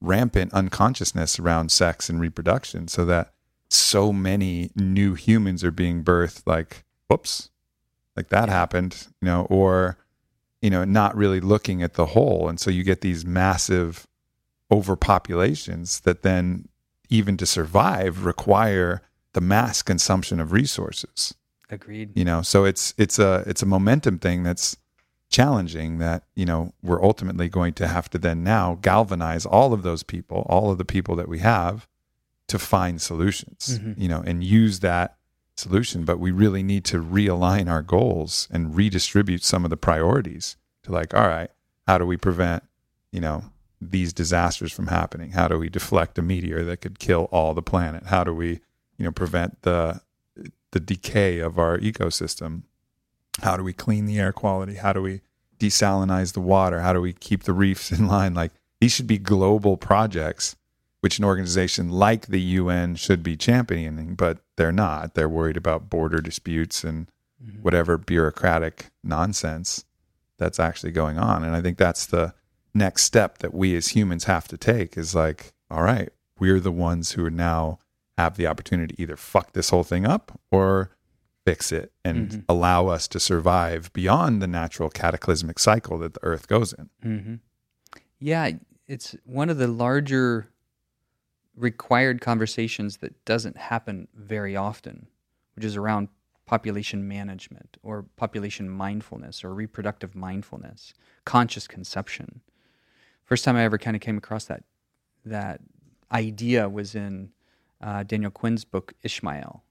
rampant unconsciousness around sex and reproduction so that so many new humans are being birthed like whoops like that happened you know or you know not really looking at the whole. And so you get these massive overpopulations that then even to survive require the mass consumption of resources. Agreed. You know so it's it's a it's a momentum thing that's challenging that you know we're ultimately going to have to then now galvanize all of those people all of the people that we have to find solutions Mhm. you know and use that solution but we really need to realign our goals and redistribute some of the priorities to like all right how do we prevent you know these disasters from happening? How do we deflect a meteor that could kill all the planet? How do we you know prevent the the decay of our ecosystem? How do we clean the air quality? How do we desalinize the water? How do we keep the reefs <laughs> in line? Like these should be global projects which an organization like the UN should be championing but they're not they're worried about border disputes and Mm-hmm. whatever bureaucratic nonsense that's actually going on and i think that's the next step that we as humans have to take is like all right we're the ones who are now have the opportunity to either fuck this whole thing up or fix it and Mhm. allow us to survive beyond the natural cataclysmic cycle that the earth goes in hmm Yeah, it's one of the larger required conversations that doesn't happen very often, which is around population management or population mindfulness or reproductive mindfulness, conscious conception. First time I ever kind of came across that that idea was in uh, Daniel Quinn's book Ishmael,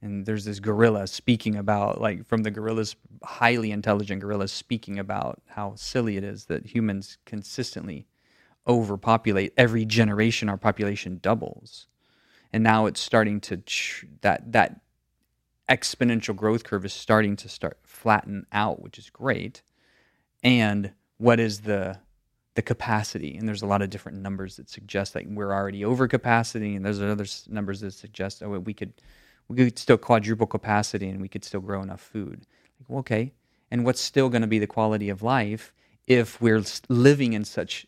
and there's this gorilla speaking about like from the gorillas highly intelligent gorillas speaking about how silly it is that humans consistently overpopulate every generation our population doubles. And now it's starting to that that exponential growth curve is starting to start flatten out which is great. And what is the the capacity? And there's a lot of different numbers that suggest that we're already over capacity and there's other numbers that suggest oh we could we could still quadruple capacity and we could still grow enough food. Okay. And what's still going to be the quality of life if we're living in such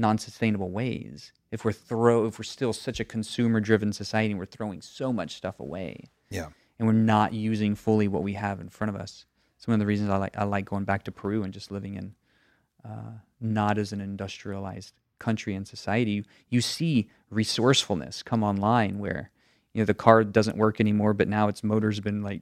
non-sustainable ways if we're throw if we're still such a consumer driven society and we're throwing so much stuff away yeah and we're not using fully what we have in front of us. It's one of the reasons I like I like going back to Peru and just living in uh, not as an industrialized country and society. You, you see resourcefulness come online where you know the car doesn't work anymore, but now its motor's been like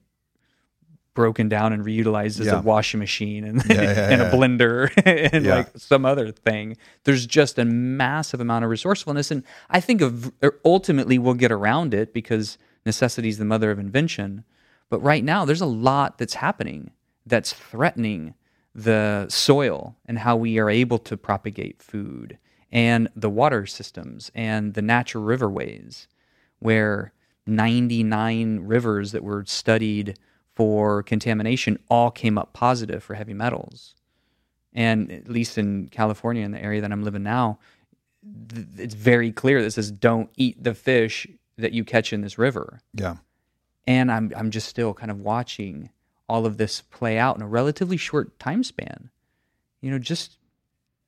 broken down and reutilized as Yeah. a washing machine and, Yeah, yeah, <laughs> and a blender <laughs> and like some other thing. There's just a massive amount of resourcefulness, and I think of er, ultimately we'll get around it because necessity is the mother of invention. But right now, there's a lot that's happening that's threatening the soil and how we are able to propagate food and the water systems and the natural riverways, where 99 rivers that were studied for contamination all came up positive for heavy metals. And at least in California, in the area that I'm living now, th- it's very clear that says don't eat the fish that you catch in this river. Yeah. And I'm I'm just still kind of watching all of this play out in a relatively short time span. You know, just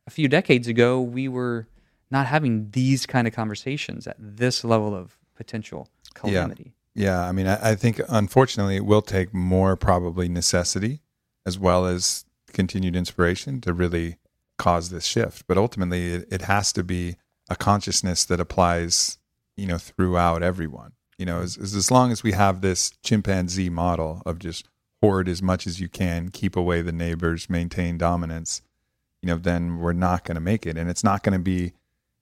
a few decades ago, we were not having these kind of conversations at this level of potential calamity. Yeah. I mean, I, I think unfortunately it will take more probably necessity as well as continued inspiration to really cause this shift. But ultimately, it, it has to be a consciousness that applies, you know, throughout everyone. You know, as, as, as long as we have this chimpanzee model of just hoard as much as you can, keep away the neighbors, maintain dominance, you know, then we're not going to make it. And it's not going to be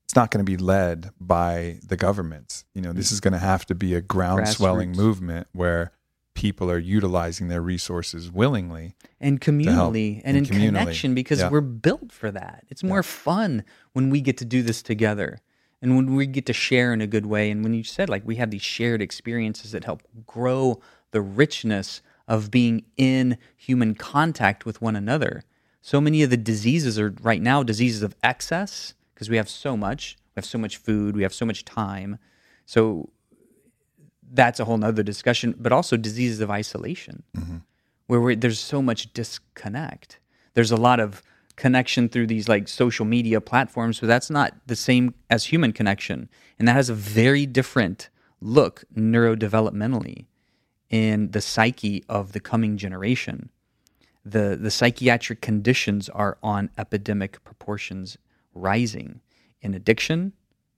it's not going to be led by the governments. You know, this is going to have to be a groundswelling movement where people are utilizing their resources willingly and communally and, in connection because yeah. we're built for that. It's more yeah. fun when we get to do this together and when we get to share in a good way. And when you said like we have these shared experiences that help grow the richness of being in human contact with one another. So many of the diseases are right now diseases of excess because we have so much. We have so much food. We have so much time. So that's a whole nother discussion. But also diseases of isolation, mm-hmm. where there's so much disconnect. There's a lot of connection through these like social media platforms, but that's not the same as human connection, and that has a very different look neurodevelopmentally in the psyche of the coming generation. The, the psychiatric conditions are on epidemic proportions rising in addiction.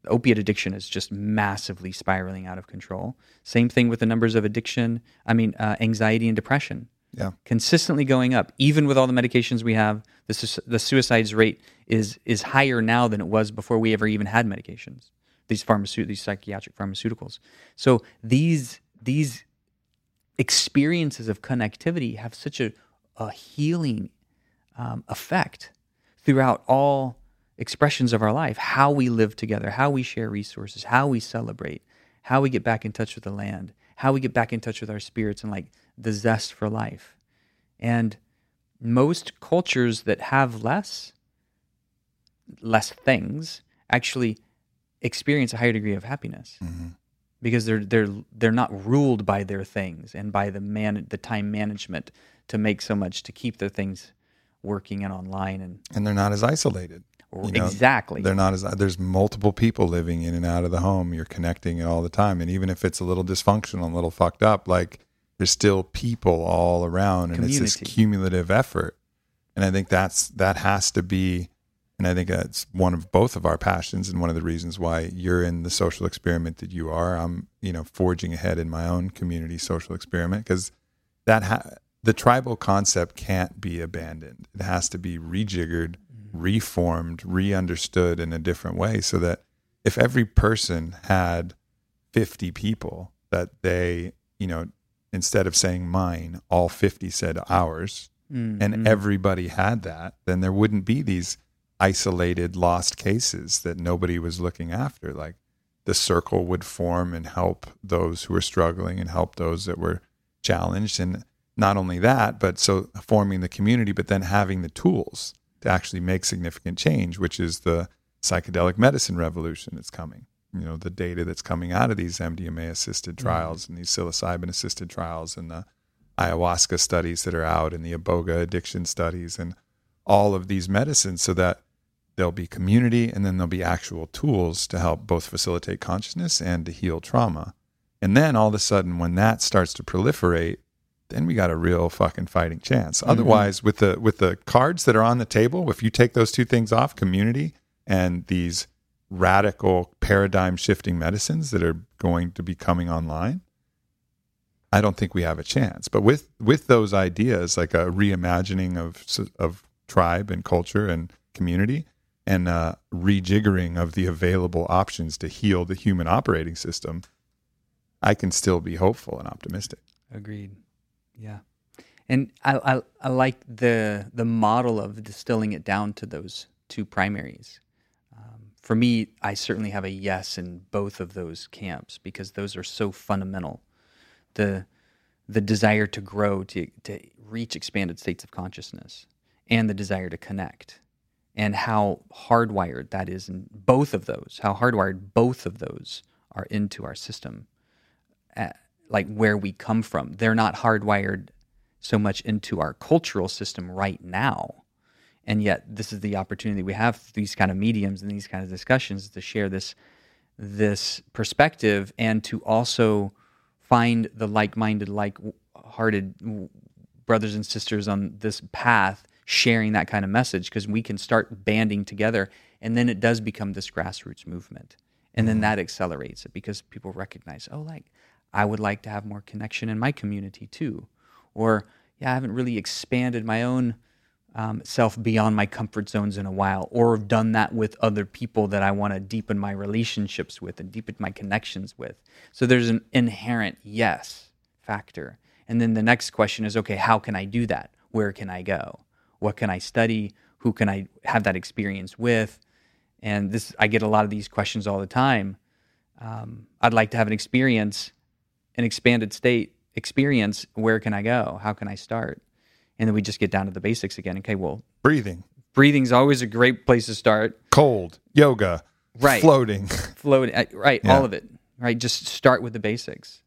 Opiate addiction is just massively spiraling out of control. Same thing with the numbers of addiction. I mean, uh, anxiety and depression. Yeah, consistently going up. Even with all the medications we have, the su- the suicides rate is is higher now than it was before we ever even had medications. These pharmaceut these psychiatric pharmaceuticals. So these these experiences of connectivity have such a, a healing um, effect throughout all expressions of our life how we live together, how we share resources, how we celebrate, how we get back in touch with the land, how we get back in touch with our spirits and like the zest for life. And most cultures that have less less things actually experience a higher degree of happiness mm-hmm. because they're they're they're not ruled by their things and by the man the time management to make so much to keep their things working and online and and they're not as isolated you know, exactly. They're not as there's multiple people living in and out of the home. You're connecting all the time, and even if it's a little dysfunctional, and a little fucked up, like there's still people all around, and Community. it's this cumulative effort. And I think that's that has to be, and I think that's one of both of our passions, and one of the reasons why you're in the social experiment that you are. I'm, you know, forging ahead in my own community social experiment because that ha- the tribal concept can't be abandoned. It has to be rejiggered reformed, re-understood in a different way so that if every person had 50 people that they, you know, instead of saying mine, all 50 said ours, mm-hmm. and everybody had that, then there wouldn't be these isolated lost cases that nobody was looking after. Like the circle would form and help those who were struggling and help those that were challenged. And not only that, but so forming the community, but then having the tools to actually make significant change, which is the psychedelic medicine revolution that's coming. You know, the data that's coming out of these MDMA assisted mm-hmm. trials mm-hmm. and these psilocybin assisted trials and the ayahuasca studies that are out and the iboga addiction studies and all of these medicines so that there'll be community and then there'll be actual tools to help both facilitate consciousness and to heal trauma. And then all of a sudden, when that starts to proliferate, then we got a real fucking fighting chance. Mm-hmm. Otherwise, with the with the cards that are on the table, if you take those two things off, community and these radical paradigm shifting medicines that are going to be coming online, I don't think we have a chance. But with with those ideas, like a reimagining of of tribe and culture and community, and a rejiggering of the available options to heal the human operating system, I can still be hopeful and optimistic. Agreed. Yeah, and I, I I like the the model of distilling it down to those two primaries. Um, for me, I certainly have a yes in both of those camps because those are so fundamental. The the desire to grow, to to reach expanded states of consciousness, and the desire to connect, and how hardwired that is in both of those. How hardwired both of those are into our system, uh, like where we come from. They're not hardwired so much into our cultural system right now. And yet, this is the opportunity we have these kind of mediums and these kind of discussions to share this this perspective and to also find the like-minded, like-hearted brothers and sisters on this path sharing that kind of message because we can start banding together and then it does become this grassroots movement and then mm-hmm. that accelerates it because people recognize oh like i would like to have more connection in my community too. Or yeah i haven't really expanded my own um, self beyond my comfort zones in a while or done that with other people that i want to deepen my relationships with and deepen my connections with. So there's an inherent yes factor. And then the next question is okay how can i do that? Where can i go? What can i study? Who can i have that experience with? And this I get a lot of these questions all the time. Um, I'd like to have an experience, an expanded state experience. Where can I go? How can I start? And then we just get down to the basics again. Okay, well, breathing. Breathing's always a great place to start. Cold, yoga, right? Floating, floating, right? Yeah. All of it, right? Just start with the basics.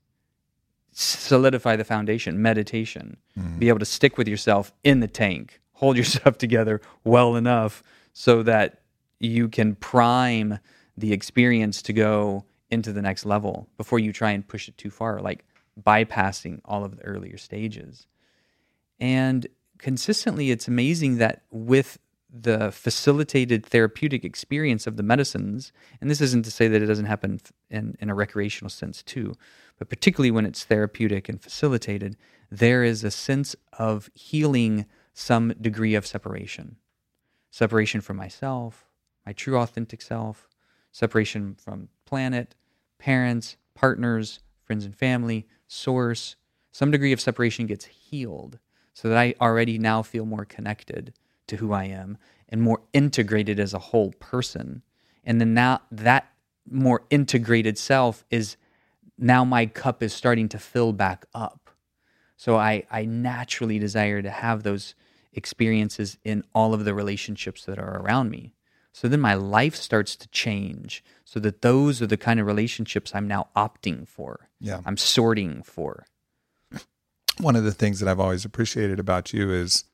Solidify the foundation. Meditation. Mm-hmm. Be able to stick with yourself in the tank. Hold yourself <laughs> together well enough so that you can prime the experience to go into the next level before you try and push it too far, like bypassing all of the earlier stages. And consistently, it's amazing that with the facilitated therapeutic experience of the medicines, and this isn't to say that it doesn't happen in, in a recreational sense too, but particularly when it's therapeutic and facilitated, there is a sense of healing some degree of separation separation from myself, my true authentic self, separation from planet, parents, partners, friends and family, source. Some degree of separation gets healed so that I already now feel more connected to who I am and more integrated as a whole person. And then now that more integrated self is now my cup is starting to fill back up. So I, I naturally desire to have those experiences in all of the relationships that are around me. So then my life starts to change so that those are the kind of relationships I'm now opting for. Yeah. I'm sorting for. One of the things that I've always appreciated about you is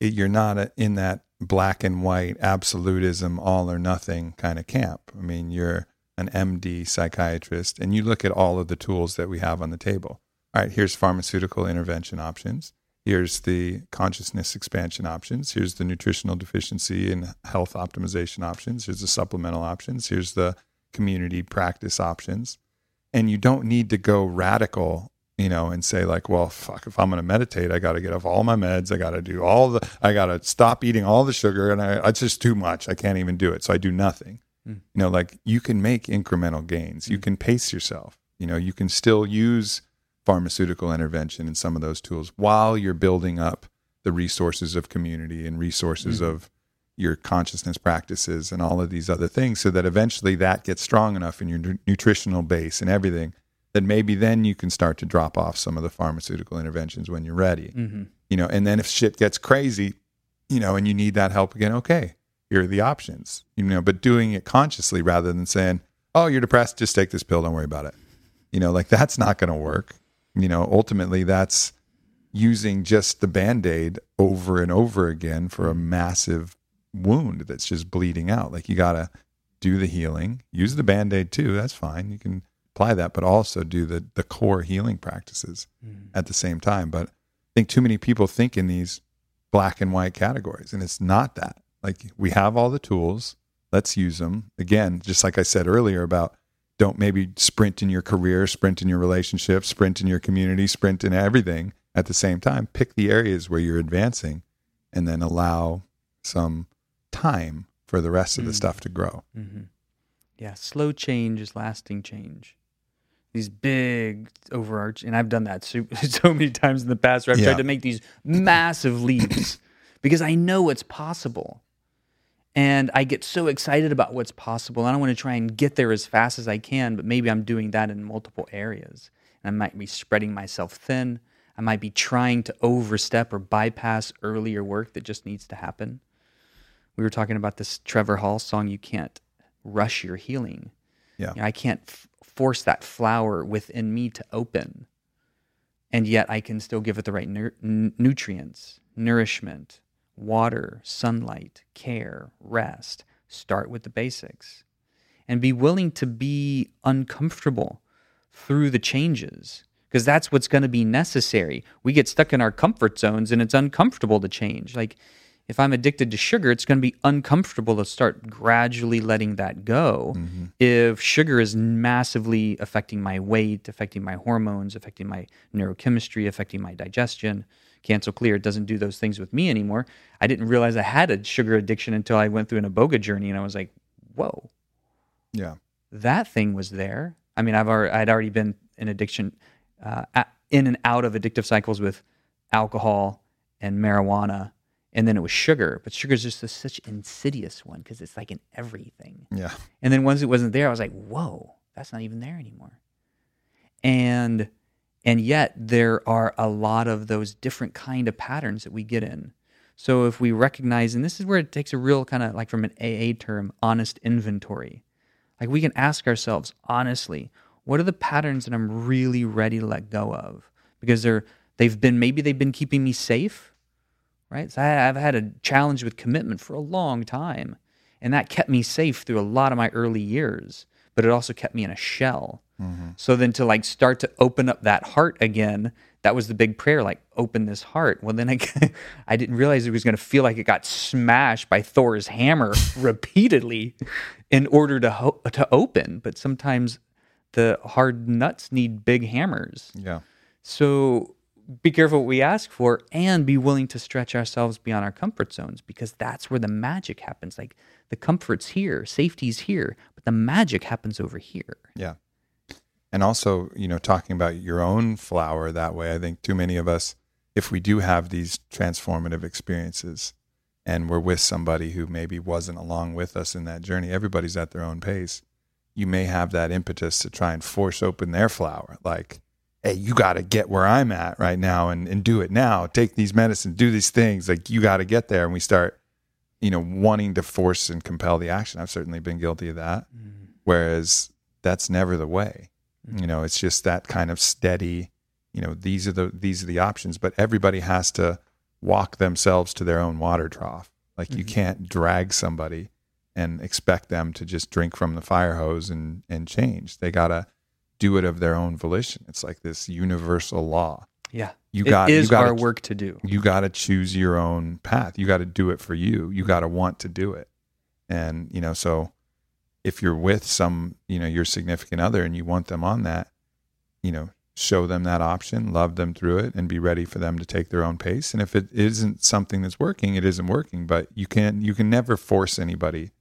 you're not in that black and white absolutism, all or nothing kind of camp. I mean, you're an MD psychiatrist and you look at all of the tools that we have on the table. All right, here's pharmaceutical intervention options. Here's the consciousness expansion options. Here's the nutritional deficiency and health optimization options. Here's the supplemental options. Here's the community practice options. And you don't need to go radical, you know, and say, like, well, fuck, if I'm going to meditate, I got to get off all my meds. I got to do all the, I got to stop eating all the sugar. And I, it's just too much. I can't even do it. So I do nothing. Mm. You know, like you can make incremental gains. Mm. You can pace yourself. You know, you can still use pharmaceutical intervention and some of those tools while you're building up the resources of community and resources mm-hmm. of your consciousness practices and all of these other things so that eventually that gets strong enough in your nu- nutritional base and everything that maybe then you can start to drop off some of the pharmaceutical interventions when you're ready mm-hmm. you know and then if shit gets crazy you know and you need that help again okay here are the options you know but doing it consciously rather than saying oh you're depressed just take this pill don't worry about it you know like that's not going to work you know, ultimately that's using just the band aid over and over again for a massive wound that's just bleeding out. Like you got to do the healing, use the band aid too. That's fine. You can apply that, but also do the, the core healing practices mm. at the same time. But I think too many people think in these black and white categories, and it's not that. Like we have all the tools, let's use them. Again, just like I said earlier about don't maybe sprint in your career, sprint in your relationship, sprint in your community, sprint in everything at the same time. Pick the areas where you're advancing and then allow some time for the rest of the mm. stuff to grow. Mm-hmm. Yeah, slow change is lasting change. these big overarch, and I've done that so, <laughs> so many times in the past where I've Yeah. tried to make these massive leaps because I know it's possible. And I get so excited about what's possible. And I want to try and get there as fast as I can, but maybe I'm doing that in multiple areas. And I might be spreading myself thin. I might be trying to overstep or bypass earlier work that just needs to happen. We were talking about this Trevor Hall song, You Can't Rush Your Healing. Yeah. You know, I can't f- force that flower within me to open. And yet I can still give it the right nu- n- nutrients, nourishment, water, sunlight, care, rest. Start with the basics and be willing to be uncomfortable through the changes because that's what's going to be necessary. We get stuck in our comfort zones and it's uncomfortable to change. Like if I'm addicted to sugar, it's going to be uncomfortable to start gradually letting that go. Mm-hmm. If sugar is massively affecting my weight, affecting my hormones, affecting my neurochemistry, affecting my digestion, cancel clear, it doesn't do those things with me anymore. I didn't realize I had a sugar addiction until I went through an iboga journey and I was like, whoa, Yeah. that thing was there. I mean, I've already, I'd already been in addiction, uh, in and out of addictive cycles with alcohol and marijuana, and then it was sugar. But sugar is just a, such insidious one because it's like in everything. Yeah. And then once it wasn't there, I was like, whoa, that's not even there anymore. And and yet there are a lot of those different kind of patterns that we get in. So if we recognize, and this is where it takes a real kind of like from an AA term, honest inventory. Like we can ask ourselves honestly, what are the patterns that I'm really ready to let go of? Because they're they've been maybe they've been keeping me safe, right? So I, I've had a challenge with commitment for a long time, and that kept me safe through a lot of my early years. But it also kept me in a shell. Mm-hmm. So then to like start to open up that heart again, that was the big prayer, like open this heart. Well, then I, <laughs> I didn't realize it was going to feel like it got smashed by Thor's hammer <laughs> repeatedly in order to ho- to open. But sometimes the hard nuts need big hammers. Yeah. So be careful what we ask for and be willing to stretch ourselves beyond our comfort zones because that's where the magic happens. Like the comfort's here, safety's here, but the magic happens over here. Yeah. And also, you know, talking about your own flower that way, I think too many of us, if we do have these transformative experiences and we're with somebody who maybe wasn't along with us in that journey, everybody's at their own pace. You may have that impetus to try and force open their flower. Like, hey, you got to get where I'm at right now and, and do it now. Take these medicines, do these things. Like, you got to get there. And we start, you know, wanting to force and compel the action. I've certainly been guilty of that. Mm-hmm. Whereas that's never the way. Mm-hmm. You know, it's just that kind of steady, you know, these are the these are the options, but everybody has to walk themselves to their own water trough. Like you mm-hmm. can't drag somebody and expect them to just drink from the fire hose and and change. They got to do it of their own volition. It's like this universal law. Yeah. You It got- you is gotta- our work to do. You got to choose your own path. You got to do it for you. You got to want to do it. And, you know, so if you're with some, you know, your significant other and you want them on that, you know, show them that option, love them through it and be ready for them to take their own pace. And if it isn't something that's working, it isn't working, but you can you can never force anybody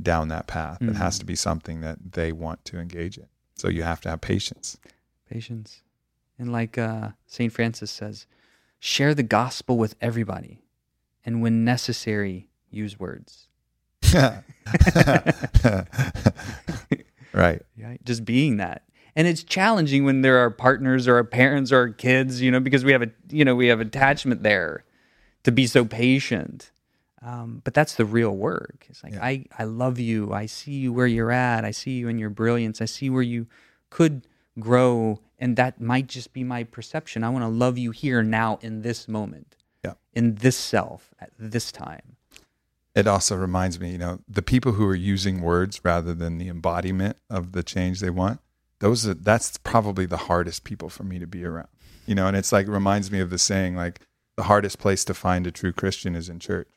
down that path. It has mm. to be something that they want to engage in. So you have to have patience. Patience. And like uh, St. Francis says, share the gospel with everybody. And when necessary, use words. <laughs> right. <laughs> Yeah, just being that. And it's challenging when there are partners or our parents or our kids, you know, because we have a, you know, we have attachment there to be so patient. Um, but that's the real work. It's like I, I love you. I see you where you're at. I see you in your brilliance. I see where you could grow, and that might just be my perception. I want to love you here now in this moment, Yeah. in this self at this time. It also reminds me, you know, the people who are using words rather than the embodiment of the change they want, those are, that's probably the hardest people for me to be around. You know, and it's like reminds me of the saying like the hardest place to find a true Christian is in church.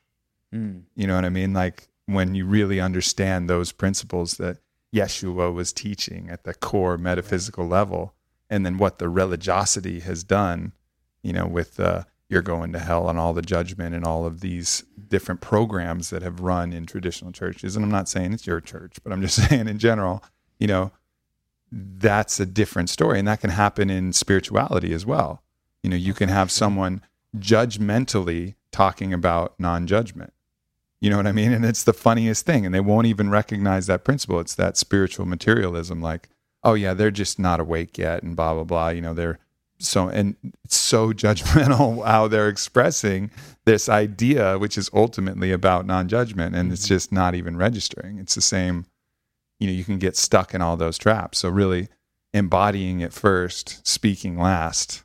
Mm. You know what I mean? Like when you really understand those principles that Yeshua was teaching at the core metaphysical level, and then what the religiosity has done, you know, with uh, you're going to hell and all the judgment and all of these different programs that have run in traditional churches. And I'm not saying it's your church, but I'm just <laughs> saying in general, you know, that's a different story. And that can happen in spirituality as well. You know, you can have someone judgmentally talking about non judgment. You know what I mean? And it's the funniest thing. And they won't even recognize that principle. It's that spiritual materialism, like, oh, yeah, they're just not awake yet and blah, blah, blah. You know, they're so, and it's so <laughs> judgmental how they're expressing this idea, which is ultimately about non judgment. And it's just not even registering. It's the same you know you can get stuck in all those traps so really embodying it first speaking last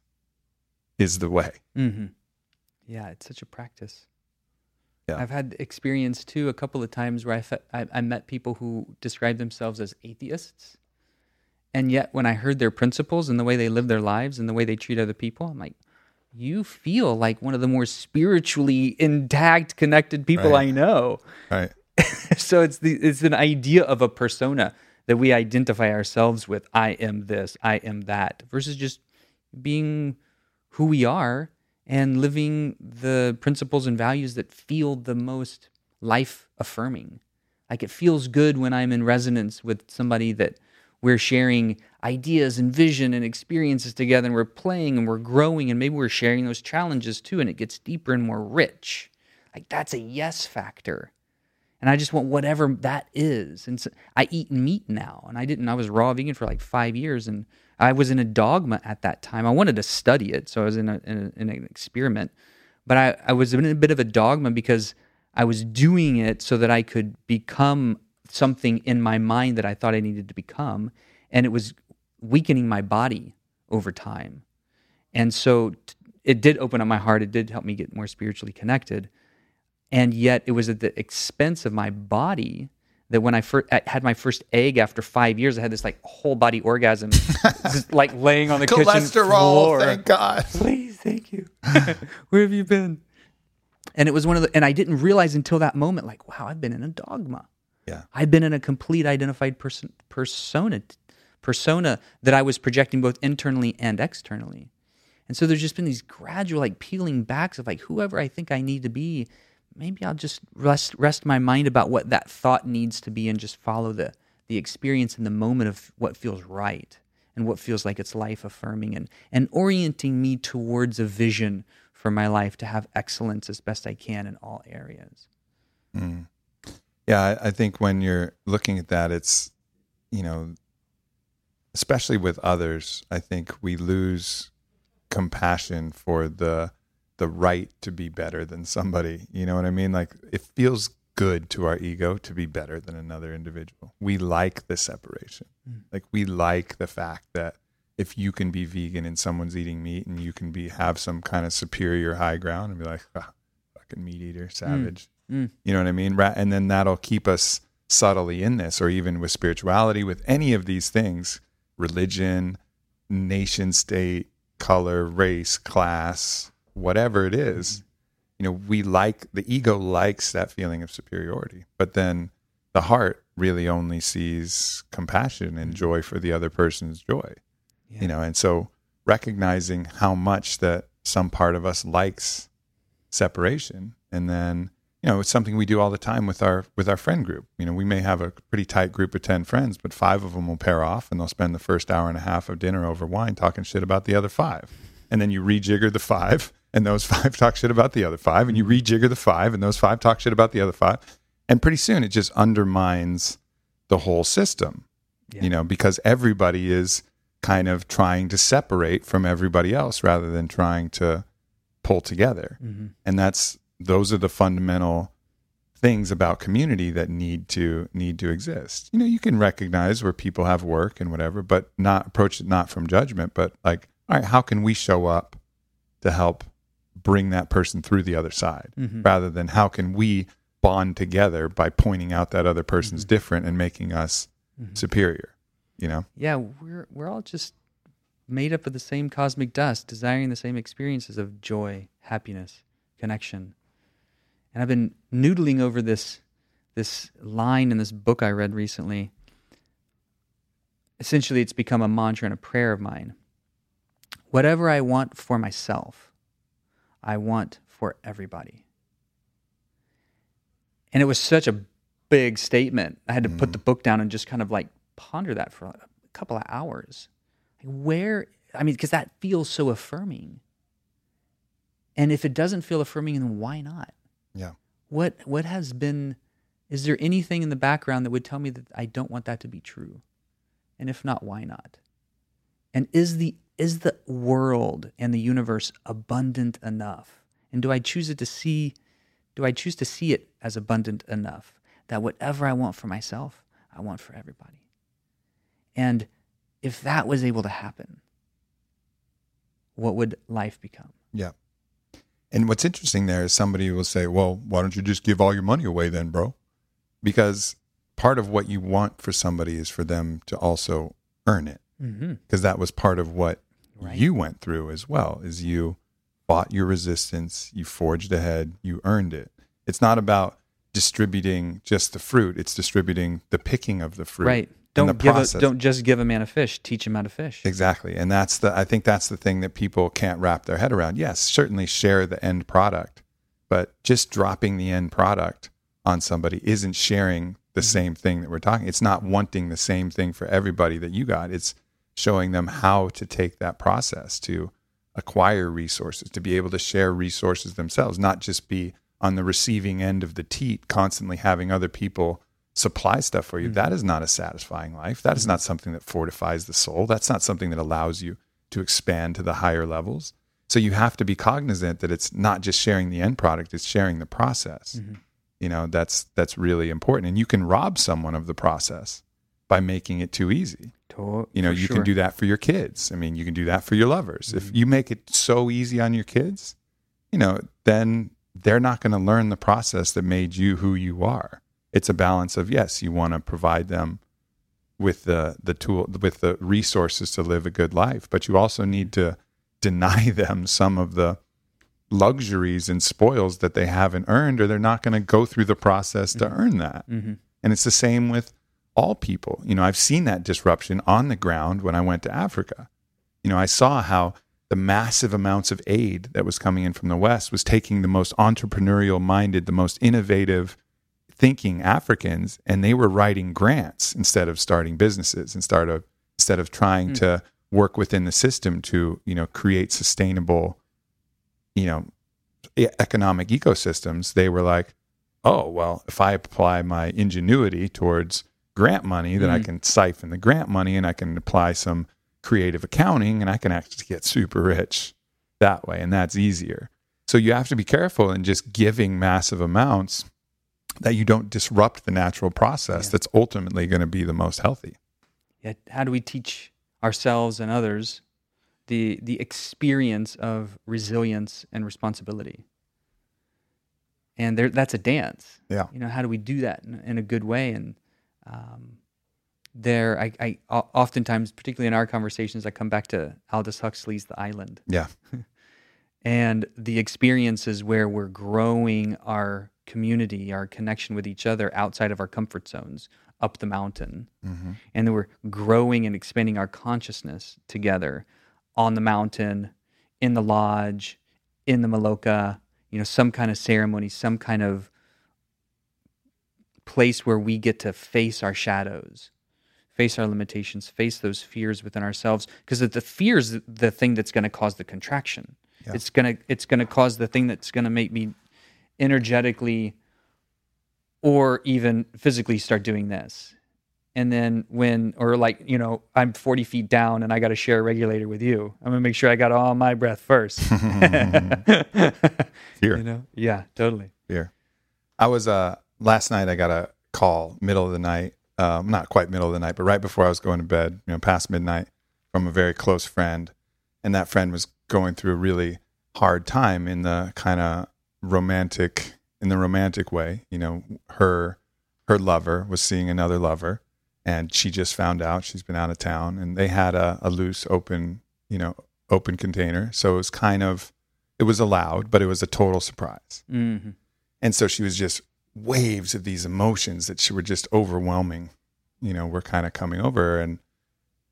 is the way Mm-hmm. Yeah, it's such a practice. Yeah. I've had experience too a couple of times where I, fe- I I met people who describe themselves as atheists, and yet when I heard their principles and the way they live their lives and the way they treat other people, I'm like, you feel like one of the more spiritually intact, connected people Right. I know. right <laughs> so it's the it's an idea of a persona that we identify ourselves with. I am this, I am that, versus just being who we are and living the principles and values that feel the most life affirming. Like it feels good when I'm in resonance with somebody that we're sharing ideas and vision and experiences together and we're playing and we're growing and maybe we're sharing those challenges too and it gets deeper and more rich. Like that's a yes factor and I just want whatever that is. And so I eat meat now, and I didn't. I was raw vegan for like five years, and I was in a dogma at that time. I wanted to study it, so I was in, a, in, a, in an experiment, but I, I was in a bit of a dogma because I was doing it so that I could become something in my mind that I thought I needed to become, and it was weakening my body over time. And so t- it did open up my heart. It did help me get more spiritually connected and yet it was at the expense of my body that when I first had my first egg after five years, I had this like whole body orgasm, <laughs> just like laying on the kitchen floor. Thank God Please, thank you. <laughs> Where have you been? And it was one of the, and I didn't realize until that moment, like, wow, I've been in a dogma. yeah I've been in a complete identified person persona persona that I was projecting both internally and externally. And so there's just been these gradual like peeling backs of like whoever I think I need to be, maybe I'll just rest rest my mind about what that thought needs to be and just follow the the experience in the moment of what feels right and what feels like it's life affirming and and orienting me towards a vision for my life to have excellence as best I can in all areas. Hmm. yeah I, I think when you're looking at that it's you know especially with others i think we lose compassion for the the right to be better than somebody you know what i mean? Like it feels good to our ego to be better than another individual. We like the separation. Like we like the fact that if you can be vegan and someone's eating meat and you can be have some kind of superior high ground and be like ah, fucking meat eater savage. Mm. you know what i mean? And then that'll keep us subtly in this or even with spirituality with any of these things religion nation state color race class whatever it is mm-hmm. you know we like the ego likes that feeling of superiority but then the heart really only sees compassion and mm-hmm. joy for the other person's joy Yeah. you know? And so recognizing how much that some part of us likes separation and then you know it's something we do all the time with our with our friend group. You know we may have a pretty tight group of 10 friends but five of them will pair off and they'll spend the first hour and a half of dinner over wine talking shit about the other five. And then you rejigger the five and those <laughs> five talk shit about the other five and you rejigger the five and those five talk shit about the other five and pretty soon it just undermines the whole system Yeah. you know because everybody is kind of trying to separate from everybody else rather than trying to pull together Mhm. and that's those are the fundamental things about community that need to need to exist you know you can recognize where people have work and whatever but not approach it not from judgment but like all right how can we show up to help bring that person through the other side Mhm. rather than how can we bond together by pointing out that other person's different and making us superior you know yeah, we're we're all just made up of the same cosmic dust, desiring the same experiences of joy, happiness, connection. And I've been noodling over this this line in this book I read recently. Essentially, it's become a mantra and a prayer of mine. Whatever I want for myself, I want for everybody. And it was such a big statement. I had to put the mm-hmm. book down and just kind of like ponder that for a couple of hours. Like where, I mean, because that feels so affirming. And if it doesn't feel affirming, then why not? Yeah. What what has been? Is there anything in the background that would tell me that I don't want that to be true? And if not, why not? And is the is the world and the universe abundant enough? And do I choose it to see? Do I choose to see it as abundant enough that whatever I want for myself, I want for everybody? And if that was able to happen, what would life become? Yeah. And what's interesting there is somebody will say, well, why don't you just give all your money away then, bro? Because part of what you want for somebody is for them to also earn it. Because Mm-hmm. that was part of what Right. you went through as well, is you fought your resistance, you forged ahead, you earned it. It's not about distributing just the fruit, it's distributing the picking of the fruit. Right. Don't give a, don't just give a man a fish. Teach him how to fish. Exactly. And that's the I think that's the thing that people can't wrap their head around. Yes, certainly share the end product, but just dropping the end product on somebody isn't sharing the mm-hmm. same thing that we're talking. It's not wanting the same thing for everybody that you got. It's showing them how to take that process to acquire resources, to be able to share resources themselves, not just be on the receiving end of the teat, constantly having other people supply stuff for you. Mm-hmm. That is not a satisfying life. That is not something that fortifies the soul. That's not something that allows you to expand to the higher levels. So you have to be cognizant that it's not just sharing the end product, it's sharing the process. Mm-hmm. You know, that's that's really important. And you can rob someone of the process by making it too easy. You know, you sure. can do that for your kids. I mean, you can do that for your lovers. If you make it so easy on your kids, you know, then they're not going to learn the process that made you who you are. It's a balance of yes, you want to provide them with the the tool with the resources to live a good life, but you also need to deny <laughs> them some of the luxuries and spoils that they haven't earned or they're not going to go through the process to earn that. Mm-hmm. And it's the same with all people. You know, I've seen that disruption on the ground when I went to Africa. You know, I saw how the massive amounts of aid that was coming in from the West was taking the most entrepreneurial minded, the most innovative thinking Africans, and they were writing grants instead of starting businesses and start of, instead of trying hmm. to work within the system to, you know, create sustainable, you know, economic ecosystems. They were like, oh, well, if I apply my ingenuity towards grant money, then I Mm. can siphon the grant money and I can apply some creative accounting and I can actually get super rich that way. And that's easier. So you have to be careful in just giving massive amounts that you don't disrupt the natural process Yeah. that's ultimately going to be the most healthy. Yet, how do we teach ourselves and others the the experience of resilience and responsibility? And there, that's a dance. Yeah. You know, how do we do that in, in a good way? And um, there, I oftentimes, particularly in our conversations, I come back to Aldous Huxley's The Island Yeah. <laughs> and the experiences where we're growing our community, our connection with each other outside of our comfort zones, up the mountain, Mm-hmm. and then we're growing and expanding our consciousness together on the mountain, in the lodge, in the Maloka, you know, some kind of ceremony, some kind of place where we get to face our shadows, face our limitations, face those fears within ourselves. Because the fear is the thing that's going to cause the contraction. Yeah. It's gonna it's gonna cause the thing that's gonna make me energetically or even physically start doing this. And then when, or like, you know, I'm 40 feet down and I got to share a regulator with you. I'm gonna make sure I got all my breath first. <laughs> Fear. <laughs> You know? Yeah, totally. Fear. I was uh last night I got a call middle of the night, um, not quite middle of the night, but right before I was going to bed, you know, past midnight from a very close friend. And that friend was going through a really hard time in the kind of romantic in the romantic way. You know, her her lover was seeing another lover and she just found out she's been out of town and they had a, a loose open, you know, open container. So it was kind of it was allowed, but it was a total surprise. hmm And so she was just waves of these emotions that she were just overwhelming, you know, were kind of coming over. And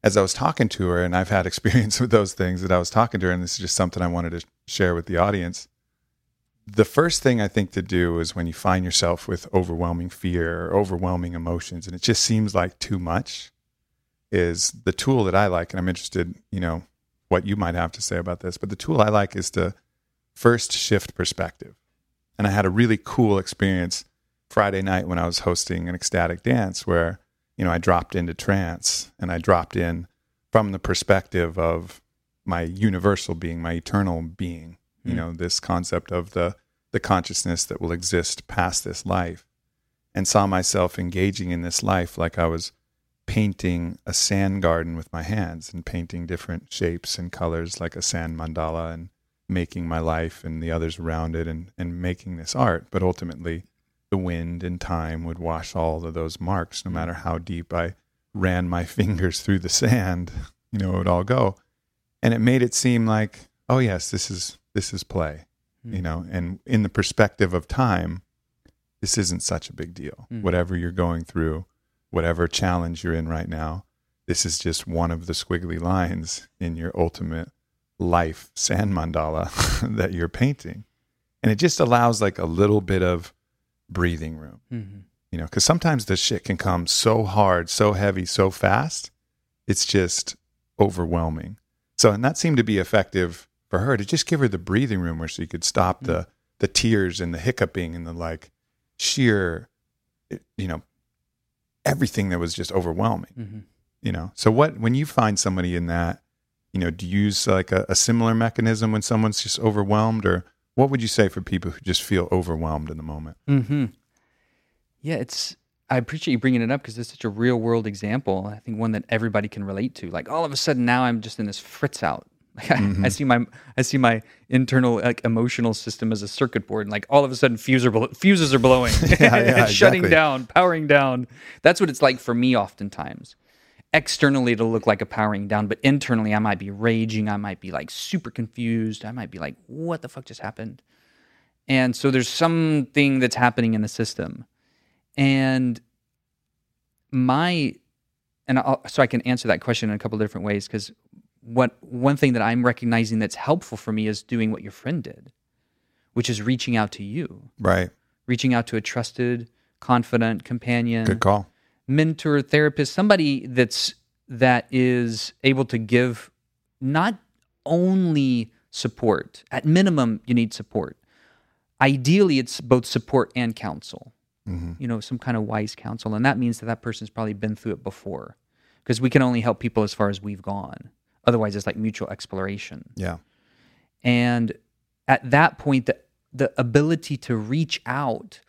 as I was talking to her, and I've had <laughs> experience with those things that I was talking to her, and this is just something I wanted to share with the audience. The first thing I think to do is when you find yourself with overwhelming fear or overwhelming emotions, and it just seems like too much, is the tool that I like, and I'm interested, you know, what you might have to say about this. But the tool I like is to first shift perspective. And I had a really cool experience Friday night when I was hosting an ecstatic dance where, you know, I dropped into trance and I dropped in from the perspective of my universal being, my eternal being, you Mm. know, this concept of the the consciousness that will exist past this life and saw myself engaging in this life like I was painting a sand garden with my hands and painting different shapes and colors like a sand mandala and making my life and the others around it and, and making this art. But ultimately, the wind and time would wash all of those marks, no matter how deep I ran my <laughs> fingers through the sand, you know, it would all go. And it made it seem like, oh yes, this is this is play. You know, and in the perspective of time, this isn't such a big deal. Mm. Whatever you're going through, whatever challenge you're in right now, this is just one of the squiggly lines in your ultimate life sand mandala <laughs> that you're painting. And it just allows like a little bit of breathing room, Mhm. you know, because sometimes the shit can come so hard, so heavy, so fast. It's just overwhelming. So, and that seemed to be effective for her to just give her the breathing room where she could stop the the tears and the hiccuping and the like sheer, you know, everything that was just overwhelming Mhm. you know so what when you find somebody in that you know do you use like a, a similar mechanism when someone's just overwhelmed or what would you say for people who just feel overwhelmed in the moment Mm-hmm. Yeah, it's. I appreciate you bringing it up because it's such a real world example. I think one that everybody can relate to. Like all of a sudden now I'm just in this fritz out. <laughs> Like I, I see my I see my internal like emotional system as a circuit board, and like all of a sudden fuses are blo- fuses are blowing, <laughs> yeah, It's <laughs> shutting exactly. down, powering down. That's what it's like for me oftentimes. Externally, it'll look like a powering down, but internally, I might be raging. I might be like super confused. I might be like, "What the fuck just happened?" And so there's something that's happening in the system. And my, and I'll, so I can answer that question in a couple different ways because what one thing that I'm recognizing that's helpful for me is doing what your friend did, which is reaching out to you, right reaching out to a trusted, confident companion, good call mentor, therapist, somebody that's that is able to give not only support. At minimum, you need support. Ideally, it's both support and counsel. hmm You know, some kind of wise counsel, and that means that that person's probably been through it before, because we can only help people as far as we've gone. Otherwise, it's like mutual exploration. yeah And at that point, the, the ability to reach out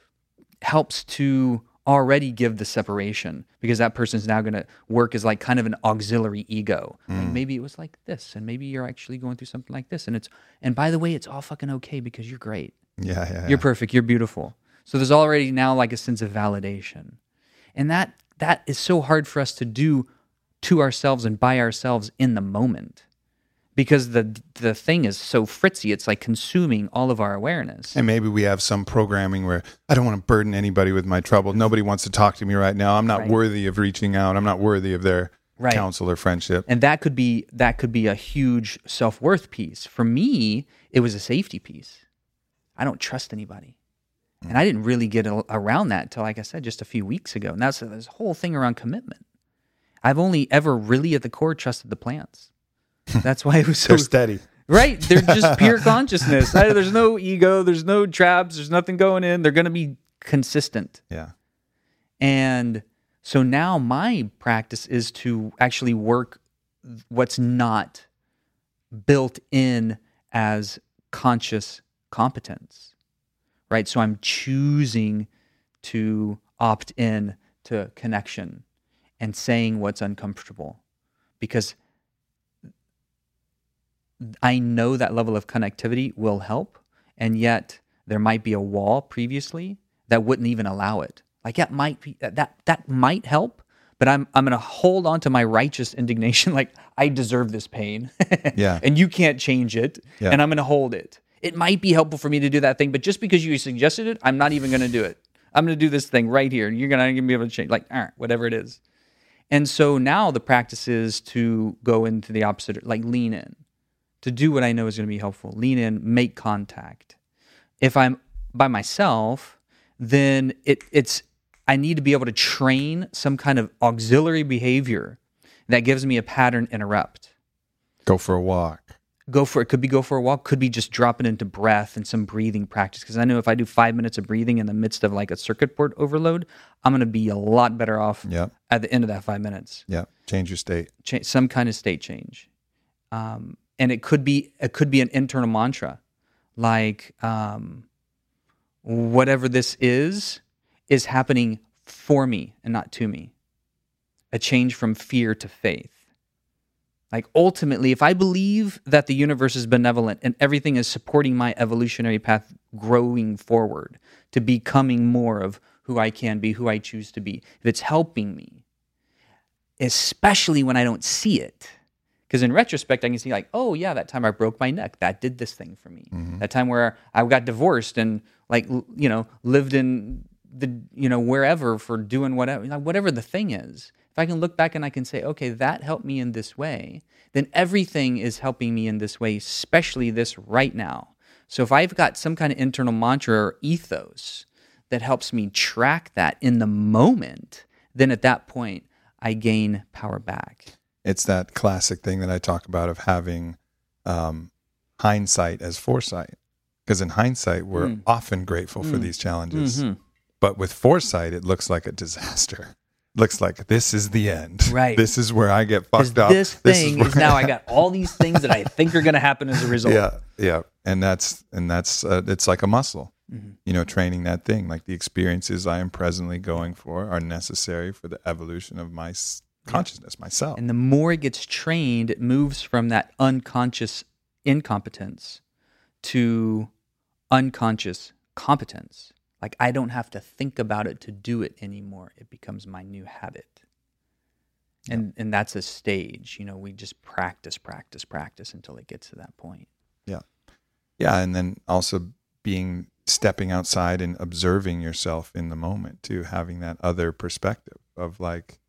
helps to already give the separation because that person's now going to work as like kind of an auxiliary ego. Like mm. maybe it was like this, and maybe you're actually going through something like this. And it's, and by the way, it's all fucking okay because you're great. yeah yeah, You're perfect. You're beautiful. So there's already now like a sense of validation. And that that is so hard for us to do to ourselves and by ourselves in the moment. Because the the thing is so fritzy, it's like consuming all of our awareness. and maybe we have some programming where I don't want to burden anybody with my trouble. Nobody wants to talk to me right now. I'm not Right. worthy of reaching out. I'm not worthy of their Right. counsel or friendship. And that could be that could be a huge self-worth piece. For me, it was a safety piece. I don't trust anybody. And I didn't really get a- around that until, like I said, just a few weeks ago. And that's this whole thing around commitment. I've only ever really at the core trusted the plants. <laughs> That's why it was so They're steady. right. They're just <laughs> pure consciousness. I- there's no ego. There's no traps. There's nothing going in. They're going to be consistent. Yeah. And so now my practice is to actually work what's not built in as conscious competence. Right? So I'm choosing to opt in to connection and saying what's uncomfortable because I know that level of connectivity will help and yet there might be a wall previously that wouldn't even allow it. Like that might be that that might help, but I'm I'm gonna hold on to my righteous indignation, <laughs> like I deserve this pain. <laughs> Yeah. and you can't change it. Yeah. And I'm gonna hold it. It might be helpful for me to do that thing, but just because you suggested it, I'm not even gonna do it. I'm gonna do this thing right here, and you're gonna be able to change, like "Ah," whatever it is. And so now the practice is to go into the opposite, like lean in, to do what I know is going to be helpful. Lean in, make contact. If I'm by myself, then it, it's I need to be able to train some kind of auxiliary behavior That gives me a pattern interrupt. Go for a walk. Go for it. Could be go for a walk. Could be just dropping into breath and some breathing practice. Because I know if I do five minutes of breathing in the midst of like a circuit board overload, I'm going to be a lot better off Yep. at the end of that five minutes. Yeah. Change your state. Cha- some kind of state change, um, and it could be it could be an internal mantra, like um, whatever this is is happening for me and not to me. A change from fear to faith. Like ultimately, if I believe that the universe is benevolent and everything is supporting my evolutionary path growing forward to becoming more of who I can be, who I choose to be, if it's helping me, especially when I don't see it. Because in retrospect, I can see, like, oh, yeah, that time I broke my neck, that did this thing for me. Mm-hmm. That time where I got divorced and, like, you know, lived in the, you know, wherever for doing whatever, like, whatever the thing is. If I can look back and I can say, okay, that helped me in this way, then everything is helping me in this way, especially this right now. So if I've got some kind of internal mantra or ethos that helps me track that in the moment, then at that point, I gain power back. It's that classic thing that I talk about of having um, hindsight as foresight. Because in hindsight, we're Mm. often grateful for these challenges. Mhm. But with foresight, it looks like a disaster. looks like this is the end. Right. This is where I get fucked up. this thing is, where- now <laughs> I got all these things that I think are going to happen as a result. yeah yeah and that's and that's uh, it's like a muscle Mm-hmm. you know training that thing like the experiences i am presently going for are necessary for the evolution of my consciousness myself And the more it gets trained, it moves from that unconscious incompetence to unconscious competence. Like I don't have to think about it to do it anymore. It becomes my new habit. And and that's a stage, you know, we just practice, practice, practice until it gets to that point. yeah yeah and then also being stepping outside and observing yourself in the moment too having that other perspective of like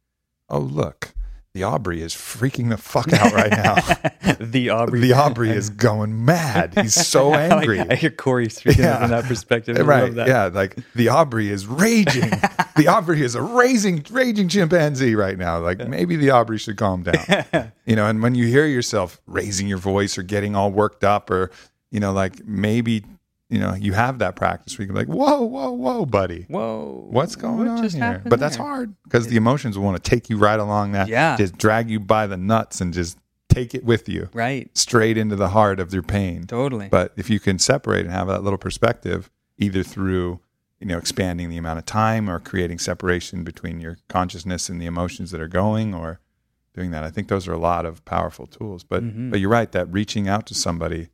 oh look the aubrey is freaking the fuck out right now <laughs> the Aubrey. the aubrey is going mad he's so <laughs> angry I hear Corey speaking Yeah. from that perspective. I right love that. yeah like the aubrey is raging <laughs> the aubrey is a raging raging chimpanzee right now like maybe the aubrey should calm down you know and when you hear yourself raising your voice or getting all worked up or you know like maybe you know you have that practice where you can be like whoa whoa whoa buddy Whoa. what's going what on here but that's there? hard because the emotions will want to take you right along that Yeah. just drag you by the nuts and just take it with you Right. straight into the heart of your pain Totally. but if you can separate and have that little perspective, either through you know expanding the amount of time or creating separation between your consciousness and the emotions that are going, or doing that, I think those are a lot of powerful tools. But Mhm. but you're right that reaching out to somebody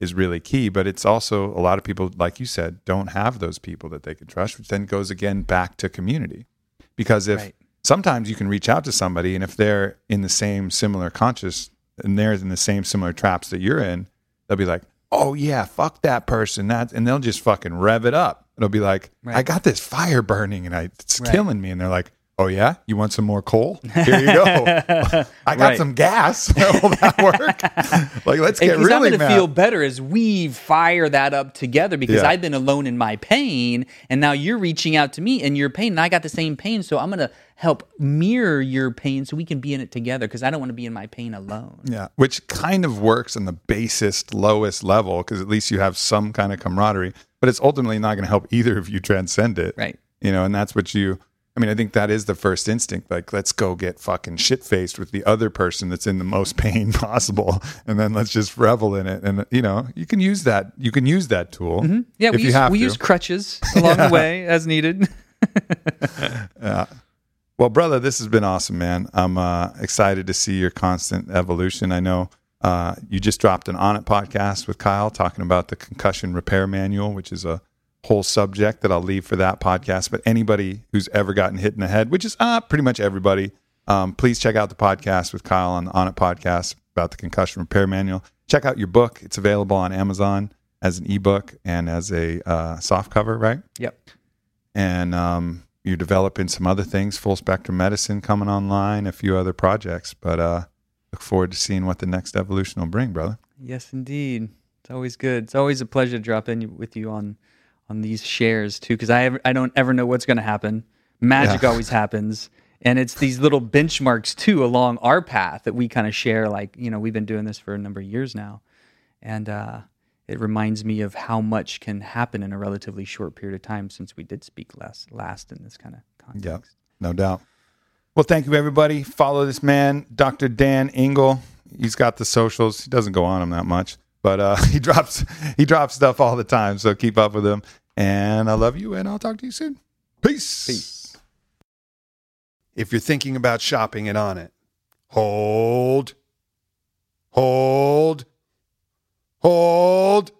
is really key. But it's also a lot of people, like you said, don't have those people that they can trust, which then goes again back to community. Because if Right. sometimes you can reach out to somebody and if they're in the same similar conscious and they're in the same similar traps that you're in, they'll be like, "Oh yeah, fuck that person." That and they'll just fucking rev it up. It'll be like, Right. "I got this fire burning and I, it's Right. killing me." And they're like, "Oh yeah, you want some more coal? Here you go. <laughs> I got Right. some gas. <laughs> Will that work? <laughs> like, let's get Because I'm going to mad." feel better as we fire that up together because Yeah. I've been alone in my pain and now you're reaching out to me in your pain and I got the same pain. So I'm going to help mirror your pain so we can be in it together because I don't want to be in my pain alone. Yeah, which kind of works on the basest, lowest level because at least you have some kind of camaraderie, but it's ultimately not going to help either of you transcend it. Right. You know, and that's what you, I mean, I think that is the first instinct. Like, let's go get fucking shit faced with the other person that's in the most <laughs> pain possible. And then let's just revel in it. And, you know, you can use that. You can use that tool. Yeah, if we, use, we use crutches <laughs> along the way as needed. <laughs> yeah. Well, brother, this has been awesome, man. I'm uh, excited to see your constant evolution. I know uh, you just dropped an Onnit podcast with Kyle talking about the concussion repair manual, which is a whole subject that I'll leave for that podcast. But anybody who's ever gotten hit in the head, which is uh, pretty much everybody, um, please check out the podcast with Kyle on the Onnit podcast about the concussion repair manual. Check out your book; it's available on Amazon as an ebook and as a uh, soft cover, right? yep. and um, you're developing some other things, full spectrum medicine coming online, a few other projects. But uh, look forward to seeing what the next evolution will bring, brother. Yes, indeed. It's always good. It's always a pleasure to drop in with you on on these shares too, because I ever, I don't ever know what's going to happen. Magic Yeah. always happens, and it's these little benchmarks too along our path that we kind of share. Like you know, we've been doing this for a number of years now, and uh, it reminds me of how much can happen in a relatively short period of time since we did speak last last in this kind of context. Yep, no doubt. Well, thank you, everybody. Follow this man, Dr. Dan Engle. He's got the socials. He doesn't go on them that much, but uh, <laughs> he drops he drops stuff all the time. So keep up with him. And I love you, and I'll talk to you soon. Peace. Peace. If you're thinking about shopping at Onnit, hold, hold, hold,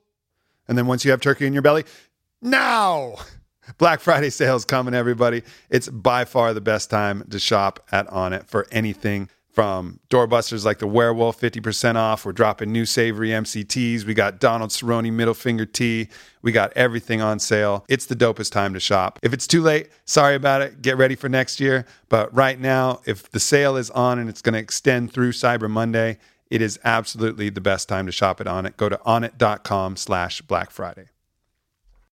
and then once you have turkey in your belly, now. Black Friday sales coming, everybody. It's by far the best time to shop at Onnit for anything from doorbusters like the werewolf 50% off. We're dropping new savory mcts we got donald cerrone middle finger tea. We got everything on sale. It's the dopest time to shop. If it's too late sorry about it. Get ready for next year. But right now if the sale is on and it's going to extend through cyber monday it is absolutely the best time to shop at Onnit go to onnit.com slash black friday